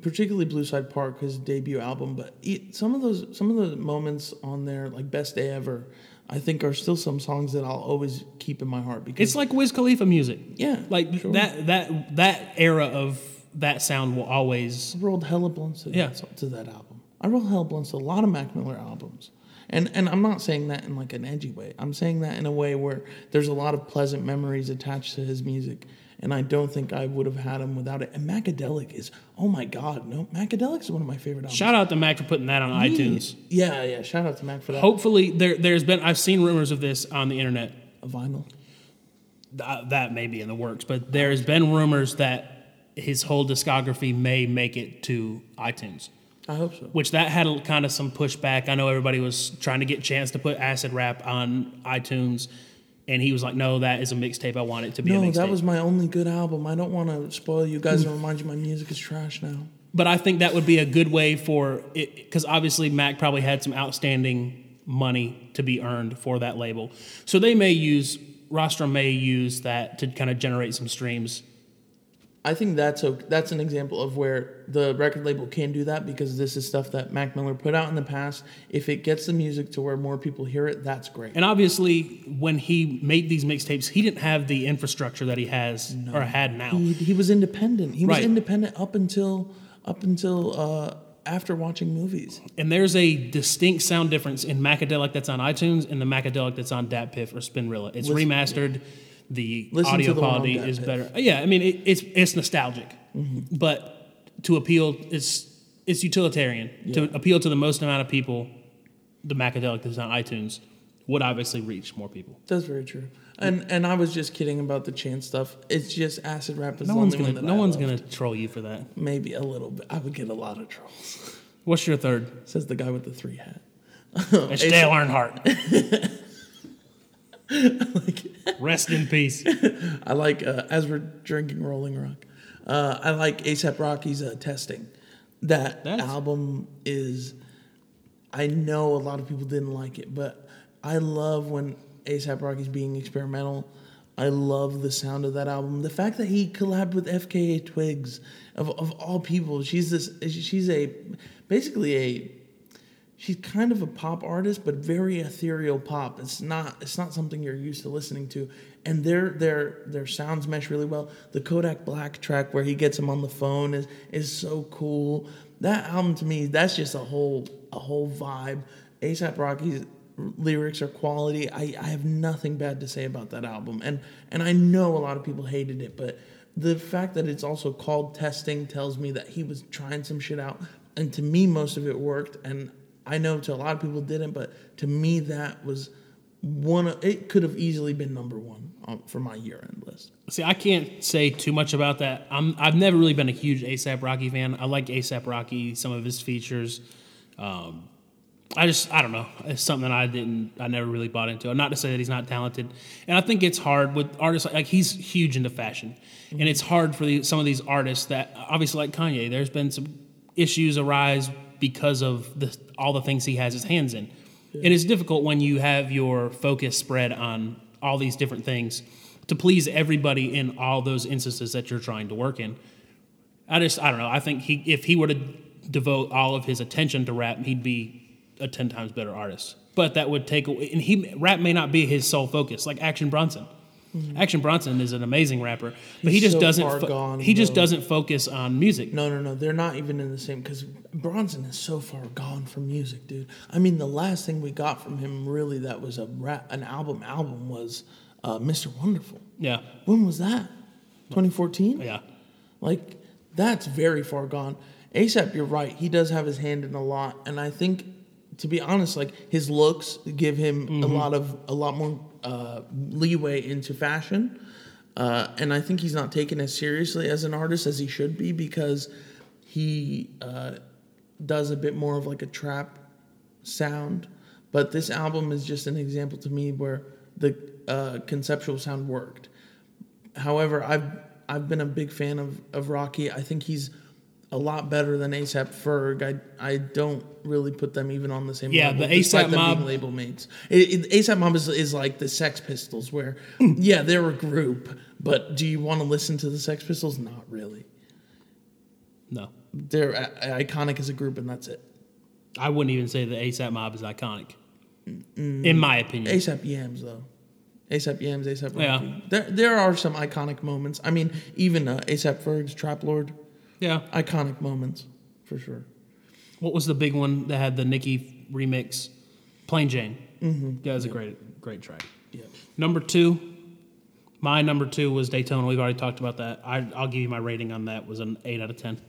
particularly Blue Side Park, his debut album. But it, some of those, some of the moments on there, like Best Day Ever, I think are still some songs that I'll always keep in my heart because It's like Wiz Khalifa music. yeah, Like sure. that that that era of that sound will always I rolled hella blunts to, Yeah. that, to that album. I rolled hella blunts to a lot of Mac Miller albums. And and I'm not saying that in like an edgy way. I'm saying that in a way where there's a lot of pleasant memories attached to his music. And I don't think I would have had him without it. And Macadelic is, oh my God, no, Macadelic is one of my favorite albums. shout out to Mac for putting that on iTunes. Yeah, yeah. Shout out to Mac for that. Hopefully, there there's been I've seen rumors of this on the internet. A vinyl. Th- uh, that may be in the works, but there's been rumors that his whole discography may make it to iTunes. I hope so. Which that had a, kind of some pushback. I know everybody was trying to get a Chance to put Acid Rap on iTunes, and he was like, "No, that is a mixtape. I want it to be a No, mixtape." that was my only good album. I don't want to spoil you guys and remind you my music is trash now. but I think that would be a good way for it because obviously Mac probably had some outstanding money to be earned for that label. So they may use Rostrum may use that to kind of generate some streams. I think that's a that's an example of where the record label can do that because this is stuff that Mac Miller put out in the past. If it gets the music to where more people hear it, that's great. And obviously, when he made these mixtapes, he didn't have the infrastructure that he has or had now. He, he was independent. He was independent up until up until uh, after watching movies. And there's a distinct sound difference in Macadelic that's on iTunes and the Macadelic that's on DatPiff or Spinrilla. It's remastered. The Listen audio the quality is better. Yeah, I mean it, it's it's nostalgic, Mm-hmm. but to appeal, it's it's utilitarian to appeal to the most amount of people. The Macadelic that's on iTunes would obviously reach more people. That's very true. And and I was just kidding about the chant stuff. It's just acid rap is No the one's only gonna one that no I one's gonna troll you for that. maybe a little bit. I would get a lot of trolls. What's your third? Says the guy with the three hat. It's Dale Earnhardt. Rest in peace. I like uh, as we're drinking Rolling Rock. Uh, I like ASAP Rocky's uh, testing. That That's- album is. I know a lot of people didn't like it, but I love when ASAP Rocky's being experimental. I love the sound of that album. The fact that he collabed with FKA Twigs, of, of all people, she's this. She's a basically a she's kind of a pop artist, but very ethereal pop. It's not it's not something you're used to listening to. And their their their sounds mesh really well. The Kodak Black track where he gets him on the phone is is so cool. That album to me, that's just a whole a whole vibe. ASAP Rocky's lyrics are quality. I, I have nothing bad to say about that album. And and I know a lot of people hated it, but the fact that it's also called testing tells me that he was trying some shit out. And to me, most of it worked. And I know to a lot of people didn't, but to me, that was one. Of, it could have easily been number one on, for my year-end list. See, I can't say too much about that. I'm I've never really been a huge ASAP Rocky fan. I like ASAP Rocky, some of his features. Um, I just I don't know. It's something that I didn't I never really bought into. Not to say that he's not talented, and I think it's hard with artists like, like he's huge into fashion, and it's hard for the, some of these artists that obviously like Kanye. There's been some issues arise because of the all the things he has his hands in, and it's difficult when you have your focus spread on all these different things to please everybody in all those instances that you're trying to work in. I just I don't know. I think he if he were to devote all of his attention to rap, he'd be a ten times better artist. But that would take away, and he rap may not be his sole focus. Like Action Bronson, Action Bronson is an amazing rapper, but he Mm-hmm. Just so doesn't. far fo- gone, he just though. doesn't focus on music. No, no, no. They're not even in the same because Bronson is so far gone from music, dude. I mean, the last thing we got from him really that was a rap, an album album was uh, Mr. Wonderful. Yeah, When was that? 2014. yeah. Like that's very far gone. ASAP, you're right. He does have his hand in a lot, and I think, to be honest, like his looks give him a lot of a lot more uh, leeway into fashion, uh, and I think he's not taken as seriously as an artist as he should be because he uh, does a bit more of like a trap sound. But this album is just an example to me where the uh, conceptual sound worked. However, I've I've been a big fan of, of Rocky. I think he's a lot better than ASAP Ferg. I I don't really put them even on the same Yeah, level. the despite A$AP them being Mob- label mates. It, it, ASAP Mob is, is like the Sex Pistols, where yeah, they're a group, but do you want to listen to the Sex Pistols? Not really. No, They're a- iconic as a group, and that's it. I wouldn't even say the ASAP Mob is iconic, in my opinion. ASAP Yams though. ASAP Yams, ASAP Rocky. Yeah. There there are some iconic moments. I mean, even uh, ASAP Ferg's Trap Lord, yeah. iconic moments for sure. What was the big one that had the Nicki remix? Plain Jane. Mm-hmm. Yeah, it was a great, great track. Yeah. Number two, my number two was Daytona. We've already talked about that. I, I'll give you my rating on that. Was an eight out of ten.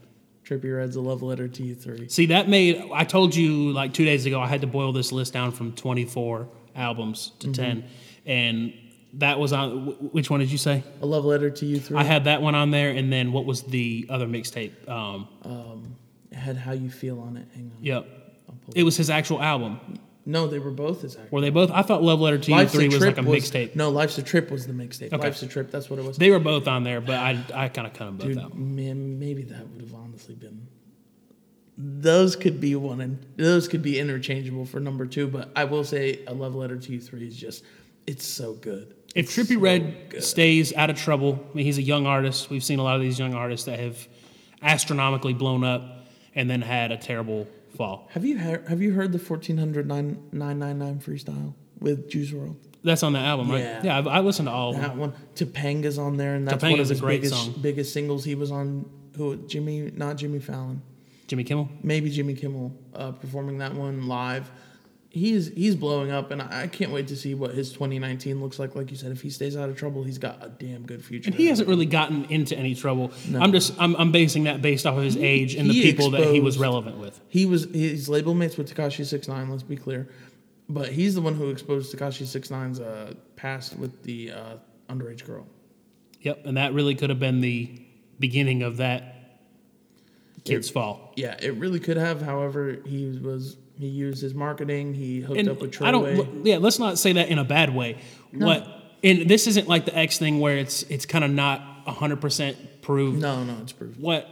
Trippie Redd's a love letter to you three. See, that made. I told you like two days ago. I had to boil this list down from twenty four albums to ten, and that was on. Which one did you say? A love letter to you three. I had that one on there, and then what was the other mixtape? Um, It had how you feel on it. Hang on. yep, it was his actual album. No, they were both his actual. Were they both? I thought Love Letter to You Three was like a mixtape. No, Life's a Trip was the mixtape. Okay. Life's a Trip, that's what it was. They were both on there, but I I kind of cut them both Dude, out. man, maybe that would have honestly been those could be one and those could be interchangeable for number two. But I will say a love letter to you three is just it's so good. If Trippy so Red good. stays out of trouble, I mean, he's a young artist. We've seen a lot of these young artists that have astronomically blown up and then had a terrible fall. Have you heard, have you heard the 1400 999 freestyle with Juice WRLD? That's on the album, right? Yeah. Yeah, I, I listened to all of them. That one, Topanga's on there, and that's one Topanga's of a his biggest song. biggest singles. He was on who Jimmy, not Jimmy Fallon, Jimmy Kimmel. maybe Jimmy Kimmel uh, performing that one live. He's he's blowing up, and I can't wait to see what his 2019 looks like. Like you said, if he stays out of trouble, he's got a damn good future. And he hasn't really gotten into any trouble. I'm just I'm, I'm basing that based off of his age and the he people that he was relevant with. He was he's label mates with Tekashi Six Nine. Let's be clear, but he's the one who exposed Tekashi Six Nine's uh, past with the uh, underage girl. Yep, and that really could have been the beginning of that kid's fall. Yeah, it really could have. However, he was he used his marketing. He hooked And up with I don't. Troy. Yeah, let's not say that in a bad way. What? And this isn't like the X thing where it's it's kind of not hundred percent proved. No, no, it's proof. What?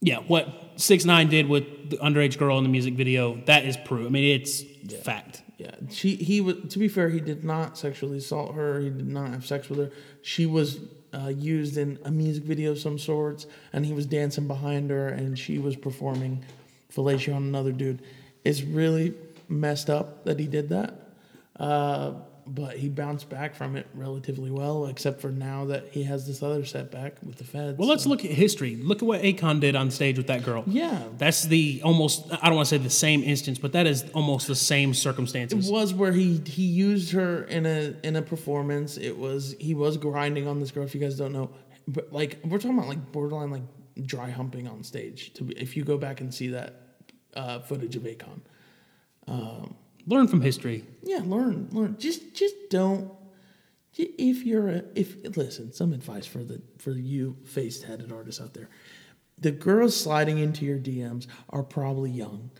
Yeah, what six nine did with the underage girl in the music video that is proof. I mean, it's fact. Yeah, she he was. To be fair, he did not sexually assault her. He did not have sex with her. She was uh, used in a music video of some sorts, and he was dancing behind her, and she was performing fellatio on another dude. It's really messed up that he did that, uh, but he bounced back from it relatively well, except for now that he has this other setback with the feds. Well, let's so- look at history. Look at what Akon did on stage with that girl. Yeah, That's the almost. I don't want to say the same instance, but that is almost the same circumstances. It was where he he used her in a in a performance. It was he was grinding on this girl. If you guys don't know, but like we're talking about like borderline like dry humping on stage. To be, if you go back and see that uh, footage of Akon, Learn from history. yeah, learn learn. Just just don't. If you're a if listen, some advice for the for you faced headed artists out there. The girls sliding into your DMs are probably young.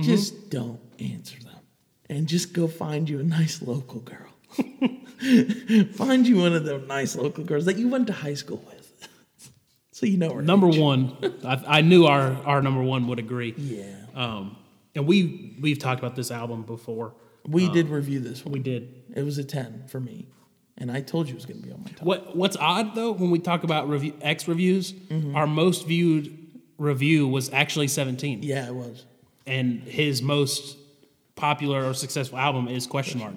Just don't answer them, and just go find you a nice local girl. find you one of them nice local girls that you went to high school with, so you know her. Number one, I, I knew our our number one would agree. Yeah, Um, and we we've talked about this album before. we did review this one. We did. It was a ten for me, and I told you it was going to be on my top. What What's odd though, when we talk about review, X reviews, Mm-hmm. our most viewed review was actually 17, Yeah, it was. and his most popular or successful album is Question Mark,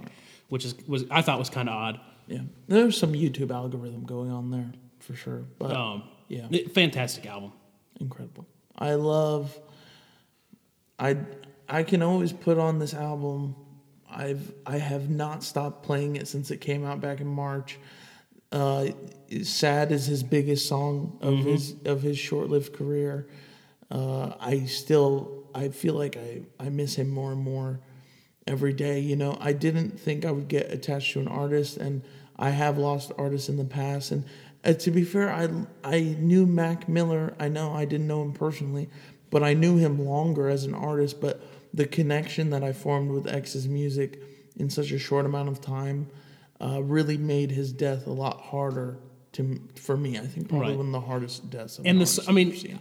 which is was I thought was kind of odd. Yeah, there's some YouTube algorithm going on there for sure. But Um, yeah, fantastic album. incredible. I love. I I can always put on this album. I've I have not stopped playing it since it came out back in March. Uh, "Sad" is his biggest song of his of his short-lived career. Uh, I still I feel like I I miss him more and more every day. You know, I didn't think I would get attached to an artist, and I have lost artists in the past. And uh, to be fair, I I knew Mac Miller. I know I didn't know him personally, but I knew him longer as an artist. But the connection that I formed with X's music in such a short amount of time uh, really made his death a lot harder to for me. I think probably Right. one of the hardest deaths. Of And this, I mean.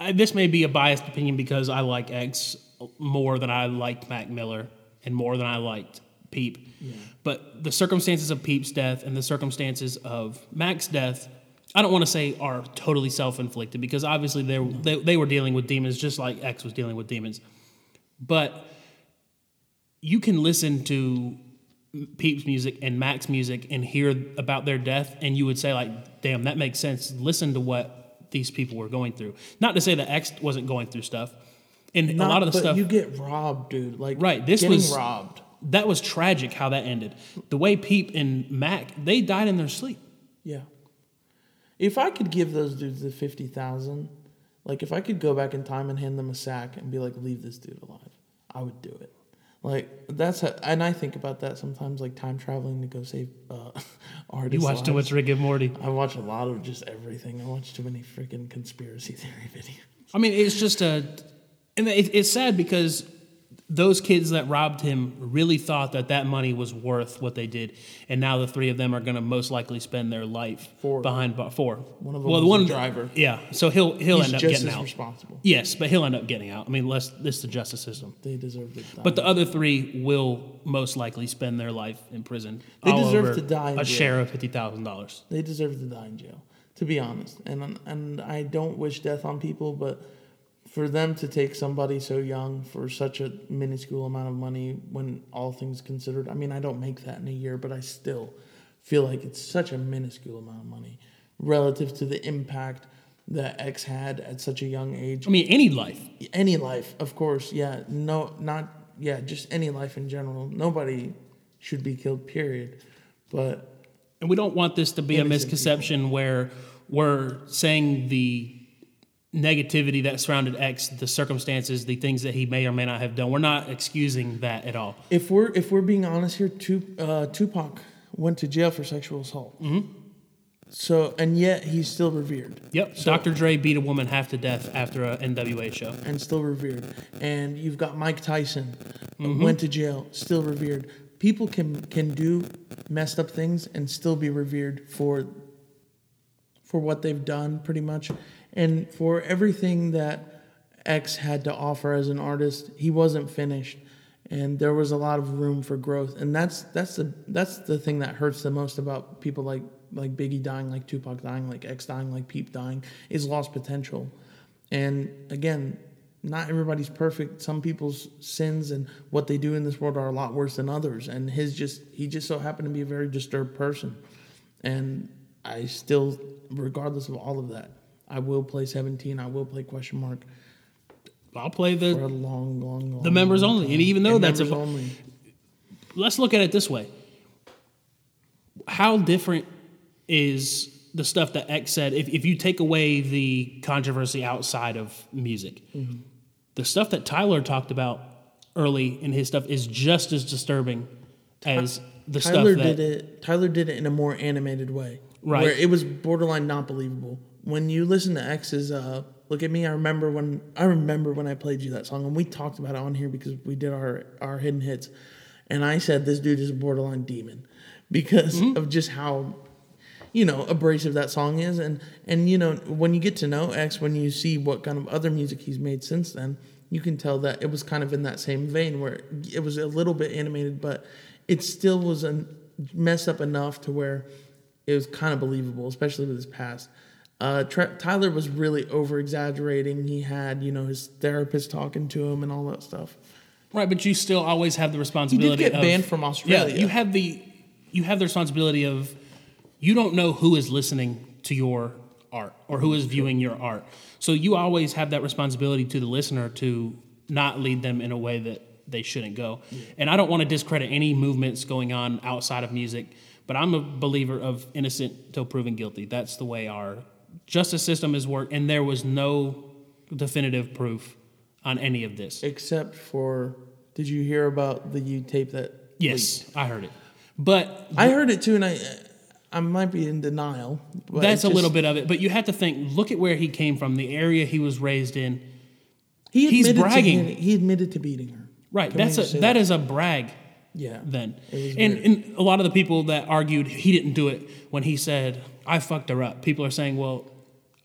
I, this may be a biased opinion because I like X more than I liked Mac Miller and more than I liked Peep. But the circumstances of Peep's death and the circumstances of Mac's death, I don't want to say are totally self-inflicted because obviously they, were- they they were dealing with demons just like X was dealing with demons. But you can listen to Peep's music and Mac's music and hear about their death, and you would say like, "Damn, that makes sense." Listen to what these people were going through. Not to say that X wasn't going through stuff, and Not- a lot of the but stuff you get robbed, dude. Like Right, this getting was- robbed. that was tragic. How that ended. The way Peep and Mac they died in their sleep. Yeah. If I could give those dudes the fifty thousand, like if I could go back in time and hand them a sack and be like, "Leave this dude alive," I would do it. Like that's how, and I think about that sometimes, like time traveling to go save uh, artists. You watch too much Rick and Morty. I watch a lot of just everything. I watch too many freaking conspiracy theory videos. I mean, it's just a, and it, it's sad because those kids that robbed him really thought that that money was worth what they did, and now the three of them are going to most likely spend their life Four. behind bar. Four. One of them well, the one driver. Yeah, so he'll he'll He's end up getting out. responsible. Yes, but he'll end up getting out. I mean, less this is the justice system. They deserve to die. But the other three will most likely spend their life in prison. They deserve to die in a jail. share of fifty thousand dollars. they deserve to die in jail, to be honest. And and I don't wish death on people, but for them to take somebody so young for such a minuscule amount of money, when all things considered, I mean, I don't make that in a year, but I still feel like it's such a minuscule amount of money relative to the impact that X had at such a young age. I mean, any life. Any life, of course, yeah. No, not yeah, just any life in general. Nobody should be killed. Period. But And we don't want this to be a misconception where we're saying the negativity that surrounded X, the circumstances, the things that he may or may not have done. We're not excusing that at all. If we're if we're being honest here, Tup- uh, Tupac went to jail for sexual assault. Mm-hmm. So and yet he's still revered Yep. Dr. Dre beat a woman half to death after a NWA show. and still revered. And you've got Mike Tyson Mm-hmm. went to jail, still revered. People can can do messed up things and still be revered for for what they've done, pretty much, and for everything that X had to offer as an artist. He wasn't finished, and there was a lot of room for growth. And that's that's the that's the thing that hurts the most about people like like Biggie dying, like Tupac dying, like X dying, like Peep dying, is lost potential. And again, not everybody's perfect. Some people's sins and what they do in this world are a lot worse than others. And his just he just so happened to be a very disturbed person. And I still, regardless of all of that, I will play 17. I will play question mark I'll play for a the long, long, long. the members long only. time. And even though And that's a only. let's look at it this way. How different is the stuff that X said if, if you take away the controversy outside of music? Mm-hmm. The stuff that Tyler talked about early in his stuff is just as disturbing as the Tyler stuff that did it. Tyler did it in a more animated way, Right. Where it was borderline not believable. When you listen to X's uh, "Look at Me," I remember when I remember when I played you that song, and we talked about it on here because we did our our hidden hits, and I said this dude is a borderline demon because Mm-hmm. of just how you know abrasive that song is. And and you know when you get to know x when you see what kind of other music he's made since then you can tell that it was kind of in that same vein where it was a little bit animated but it still was a messed up enough to where it was kind of believable especially with his past uh, Tre- Tyler was really over exaggerating. He had, you know, his therapist talking to him and all that stuff. right, but you still always have the responsibility. You get of, banned from Australia. Yeah, you have the you have the responsibility of you don't know who is listening to your art or who is viewing your art. So you always have that responsibility to the listener to not lead them in a way that they shouldn't go. And I don't want to discredit any movements going on outside of music, but I'm a believer of innocent till proven guilty. That's the way our justice system has worked, and there was no definitive proof on any of this. Except for, did you hear about the U tape that? Yes, I heard it. But I heard it too, and I, I might be in denial. That's a just- little bit of it. But you have to think look at where he came from, the area he was raised in. He he's admitted bragging. To, he admitted to beating her. Right. Can that's a say that is a brag Yeah. then. And, weird. and a lot of the people that argued he didn't do it when he said, I fucked her up. People are saying, well,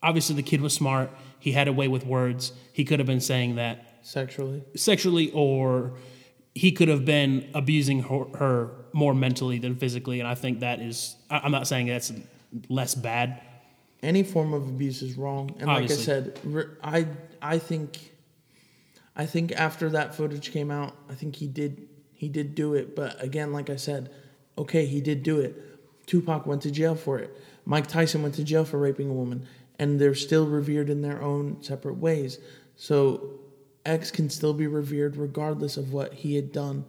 obviously the kid was smart. He had a way with words. He could have been saying that Sexually. sexually or he could have been abusing her, her more mentally than physically. And I think that is, I'm not saying that's less bad. Any form of abuse is wrong. And Obviously. like I said, I I think I think after that footage came out, I think he did he did do it. But again, like I said, okay, he did do it. Tupac went to jail for it. Mike Tyson went to jail for raping a woman, and they're still revered in their own separate ways. So X can still be revered regardless of what he had done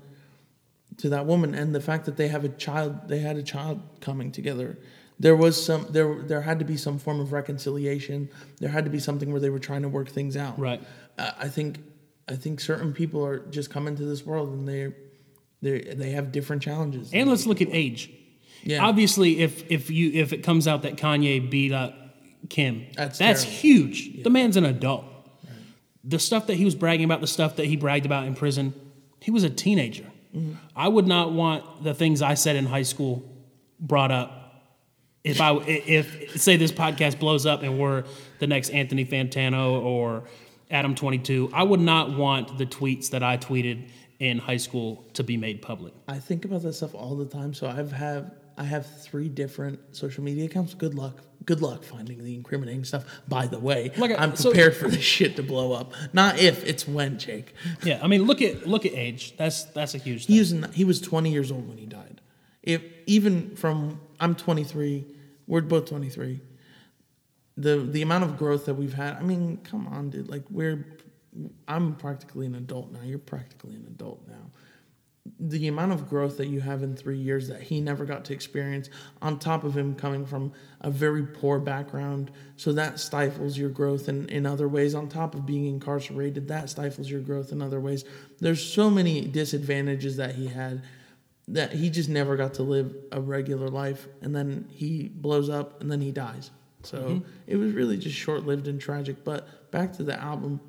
to that woman and the fact that they have a child they had a child coming together there was some there there had to be some form of reconciliation there had to be something where they were trying to work things out Right. i I think i think certain people are just coming to this world and they they they have different challenges And let's look at age. Yeah. Obviously, if if you if it comes out that Kanye beat up Kim, That's that's, terrible. huge. The man's an adult. The stuff that he was bragging about, the stuff that he bragged about in prison, he was a teenager. Mm-hmm. I would not want the things I said in high school brought up if I if say this podcast blows up and we're the next Anthony Fantano or Adam 22, I would not want the tweets that I tweeted in high school to be made public. I think about that stuff all the time. So I've have I have three different social media accounts. Good luck. Good luck finding the incriminating stuff. By the way, Like I- I'm so- prepared for this shit to blow up. Not if, it's when, Jake. Yeah, I mean look at look at age. That's that's a huge He thing. was n- he was 20 years old when he died. If even from I'm 23, we're both 23. The the amount of growth that we've had. I mean, come on, dude. Like we're I'm practically an adult now. You're practically an adult now. The amount of growth that you have in three years that he never got to experience, on top of him coming from a very poor background, so that stifles your growth in, in other ways. On top of being incarcerated, that stifles your growth in other ways. There's so many disadvantages that he had that he just never got to live a regular life, and then he blows up and then he dies. So mm-hmm. it was really just short lived and tragic. But back to the album,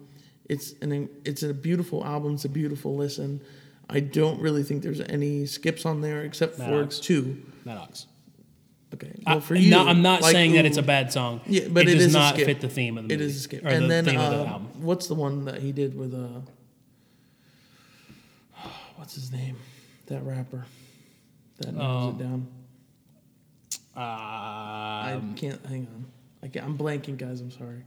it's an it's a beautiful album. It's a beautiful listen. I don't really think there's any skips on there except for Matt Ox. two. Matt Ox. Okay, I- well for you, no, I'm not like, saying that it's a bad song. Yeah, but it, it does not fit the theme of the It movie. is a skip. And the then theme of the uh, album. what's the one that he did with uh, what's his name? That rapper that narrows Um, it down. I Um, can't. Hang on. I can't, I'm blanking, guys. I'm sorry.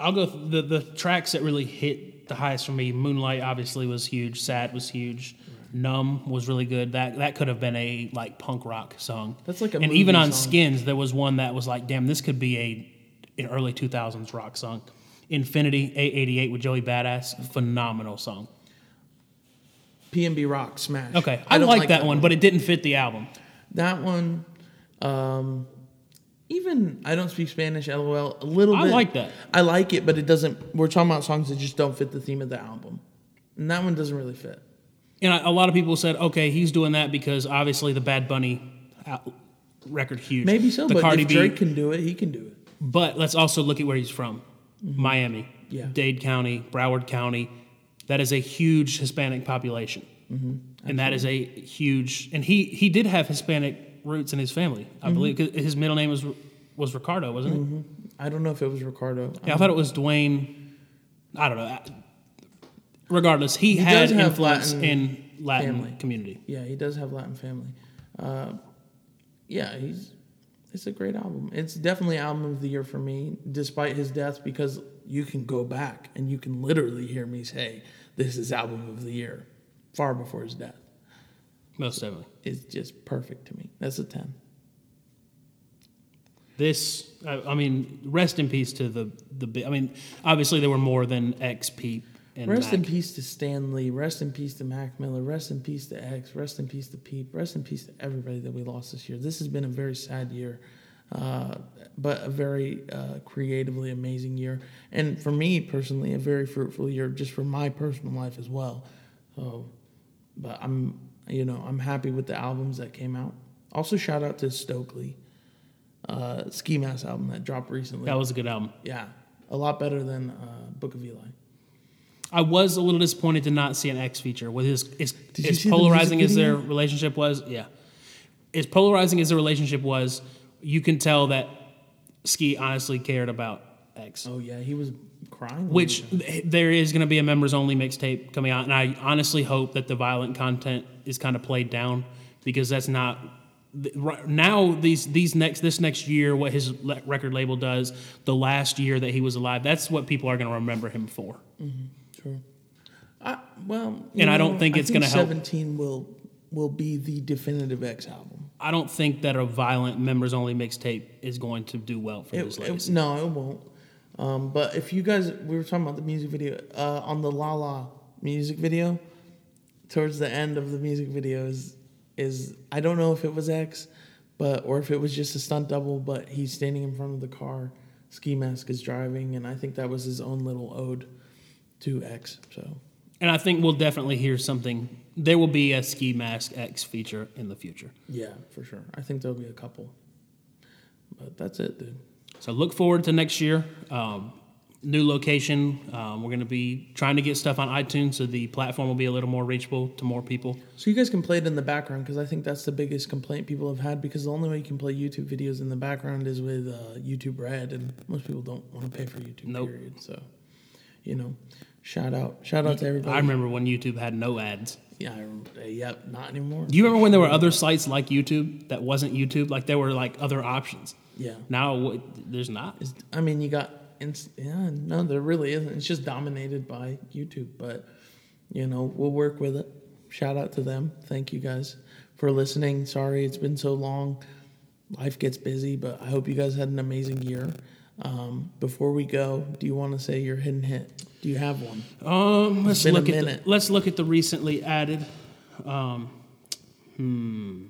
I'll go th- the the tracks that really hit the highest for me. Moonlight obviously was huge. Sad was huge. Numb was really good. That that could have been a like punk rock song. That's like a and even on song. Skins, there was one that was like, damn, this could be a an early 2000s rock song. Infinity 888 with Joey Badass, phenomenal song. PNB Rock Smash. Okay, I, don't like, that, one, but it didn't fit the album. that one. Um, even I don't speak Spanish. LOL. A little I bit. I like that. I like it, but it doesn't. We're talking about songs that just don't fit the theme of the album, and that one doesn't really fit. And a a lot of people said, okay, he's doing that because obviously the Bad Bunny out- record huge. Maybe so, the but Cardi if B, Drake can do it, he can do it. But let's also look at where he's from Miami, Mm-hmm. Yeah. Dade County, Broward County. That is a huge Hispanic population. Mm-hmm. And that is a huge, and he, he did have Hispanic roots in his family, I Mm-hmm. believe. His middle name was was Ricardo, wasn't it? I don't know if it was Ricardo. Yeah, I thought it was Dwayne. I don't know. Regardless, he, He had influence Latin in Latin family. community. Yeah, he does have Latin family. Uh, yeah, he's it's a great album. It's definitely album of the year for me, despite his death, because you can go back and you can literally hear me say this is album of the year, far before his death. Most definitely. It's just perfect to me. That's a ten. This, I, I mean, rest in peace to the the. I mean, obviously there were more than X Peep and Rest in peace to Stan Lee. Rest in peace to Mac Miller. Rest in peace to X. Rest in peace to Peep. Rest in peace to everybody that we lost this year. This has been a very sad year, uh, but a very uh, creatively amazing year. And for me personally, a very fruitful year just for my personal life as well. So, but I'm, you know, I'm happy with the albums that came out. Also, shout out to Stokeley, uh, Ski Mask album that dropped recently. That was a good album. yeah, a lot better than uh, Book of Eli. I was a little disappointed to not see an X feature. With his, you as the polarizing music as their relationship was, yeah, as polarizing as the relationship was, you can tell that Ski honestly cared about X. Oh yeah, he was crying. Which th- eh, there is going to be a members only mixtape coming out, and I honestly hope that the violent content is kind of played down because that's not right now. These these next this next year, what his record label does, the last year that he was alive, that's what people are going to remember him for. Mm-hmm, sure. I, well, And I don't know, think it's gonna help. Seventeen will will be the definitive X album. I don't think that a violent members only mixtape is going to do well for It, this it- legacy. no, it won't. Um, but if you guys, we were talking about the music video uh, on the La La music video. Towards the end of the music video is is I don't know if it was X, but or if it was just a stunt double. But he's standing in front of the car. Ski Mask is driving, and I think that was his own little ode to X. So And I think we'll definitely hear something. There will be a Ski Mask X feature in the future. yeah, for sure. I think there'll be a couple. But that's it, dude. So look forward to next year. Um, new location. Um, we're going to be trying to get stuff on iTunes so the platform will be a little more reachable to more people. So you guys can play it in the background because I think that's the biggest complaint people have had because the only way you can play YouTube videos in the background is with uh, YouTube Red, and most people don't want to pay for YouTube. Nope. Period. So, you know, shout out, shout out to everybody. I remember when YouTube had no ads. Yeah, I remember, uh, yep, not anymore. Do you remember when there were other sites like YouTube that wasn't YouTube? Like there were like other options. Yeah, Now what- there's not. It's, I mean, you got, yeah, no, there really isn't. It's just dominated by YouTube, but you know, we'll work with it. Shout out to them. Thank you guys for listening. Sorry it's been so long. Life gets busy, but I hope you guys had an amazing year. Um, before we go, do you want to say your hidden hit? Do you have one? Um, let's look at the, let's look at the recently added. Um, hmm.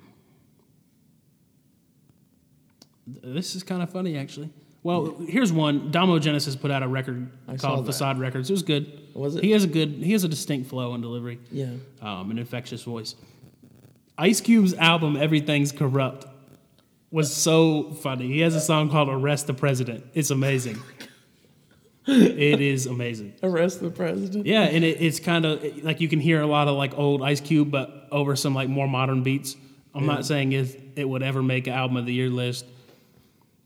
This is kind of funny, actually. Well, here's one. Damo Genesis put out a record I called. Facade Records. It was good. Was it? He has a good. He has a distinct flow and delivery. Yeah. Um, an infectious voice. Ice Cube's album "Everything's Corrupt" was so funny. He has a song called "Arrest the President." It's amazing. it is amazing. Arrest the president. Yeah, and it, it's kind of like you can hear a lot of like old Ice Cube, but over some like more modern beats. I'm Yeah. not saying it it would ever make an album of the year list,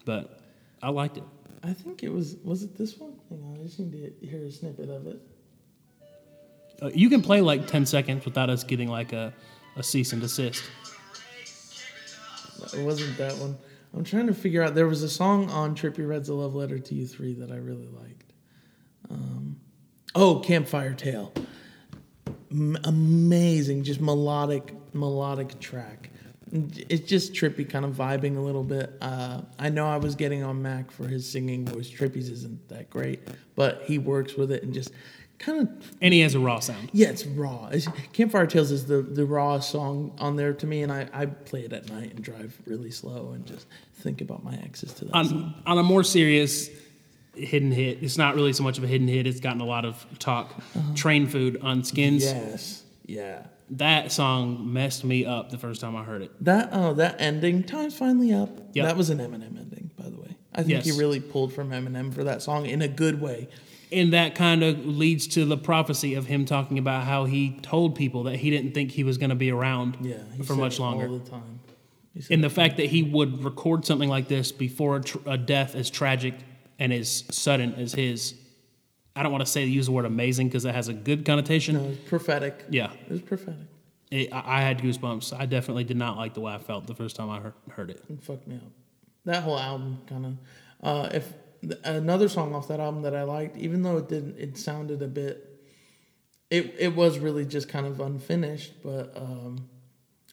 but I liked it. I think it was. Was it this one? Hang on, I just need to hear a snippet of it. Uh, you can play like 10 seconds without us getting like a, a cease and desist. It wasn't that one. I'm trying to figure out. There was a song on Trippie Redd's "A Love Letter to You" three that I really liked. Um, oh, Campfire Tale. M- amazing, just melodic, melodic track. It's just Trippie kind of vibing a little bit. Uh, I know I was getting on Mac for his singing voice. Trippie's isn't that great, but he works with it and just kind of And he has a raw sound. yeah, it's raw. It's, Campfire Tales is the the rawest song on there to me, and I, I play it at night and drive really slow and just think about my exes to that. song. On, on a more serious hidden hit, it's not really so much of a hidden hit. It's gotten a lot of talk. Train Food on Skins. Yes, yeah. That song messed me up the first time I heard it. That oh that ending, time's finally up. Yep. That was an Eminem ending, by the way. I think Yes. he really pulled from Eminem for that song in a good way. And that kind of leads to the prophecy of him talking about how he told people that he didn't think he was going to be around Yeah, for much longer. all the time. And the fact that he would record something like this before a, tr- a death as tragic and as sudden as his, I don't want to say use the word amazing because that has a good connotation. no, it was prophetic. Yeah, It was prophetic. it, I, I had goosebumps. I definitely did not like the way I felt the first time I heard, heard it. It fucked me up. That whole album kind of. Uh, if th- another song off that album that I liked, even though it didn't, it sounded a bit. It it was really just kind of unfinished, but um,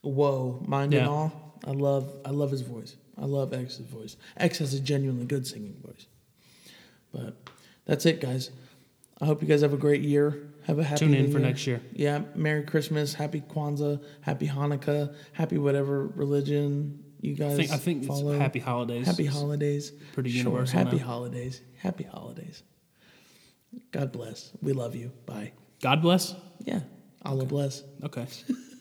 whoa, mind in awe. I love I love his voice. I love X's voice. X has a genuinely good singing voice. But that's it, guys. I hope you guys have a great year. Have a happy Tune in for Year. next year. Yeah, Merry Christmas, Happy Kwanzaa, Happy Hanukkah, Happy whatever religion you guys I think, I think follow. it's Happy Holidays. Happy holidays. pretty Sure, universal Happy now. holidays. Happy holidays. God bless. We love you. Bye. God bless. Yeah. Allah bless. Okay.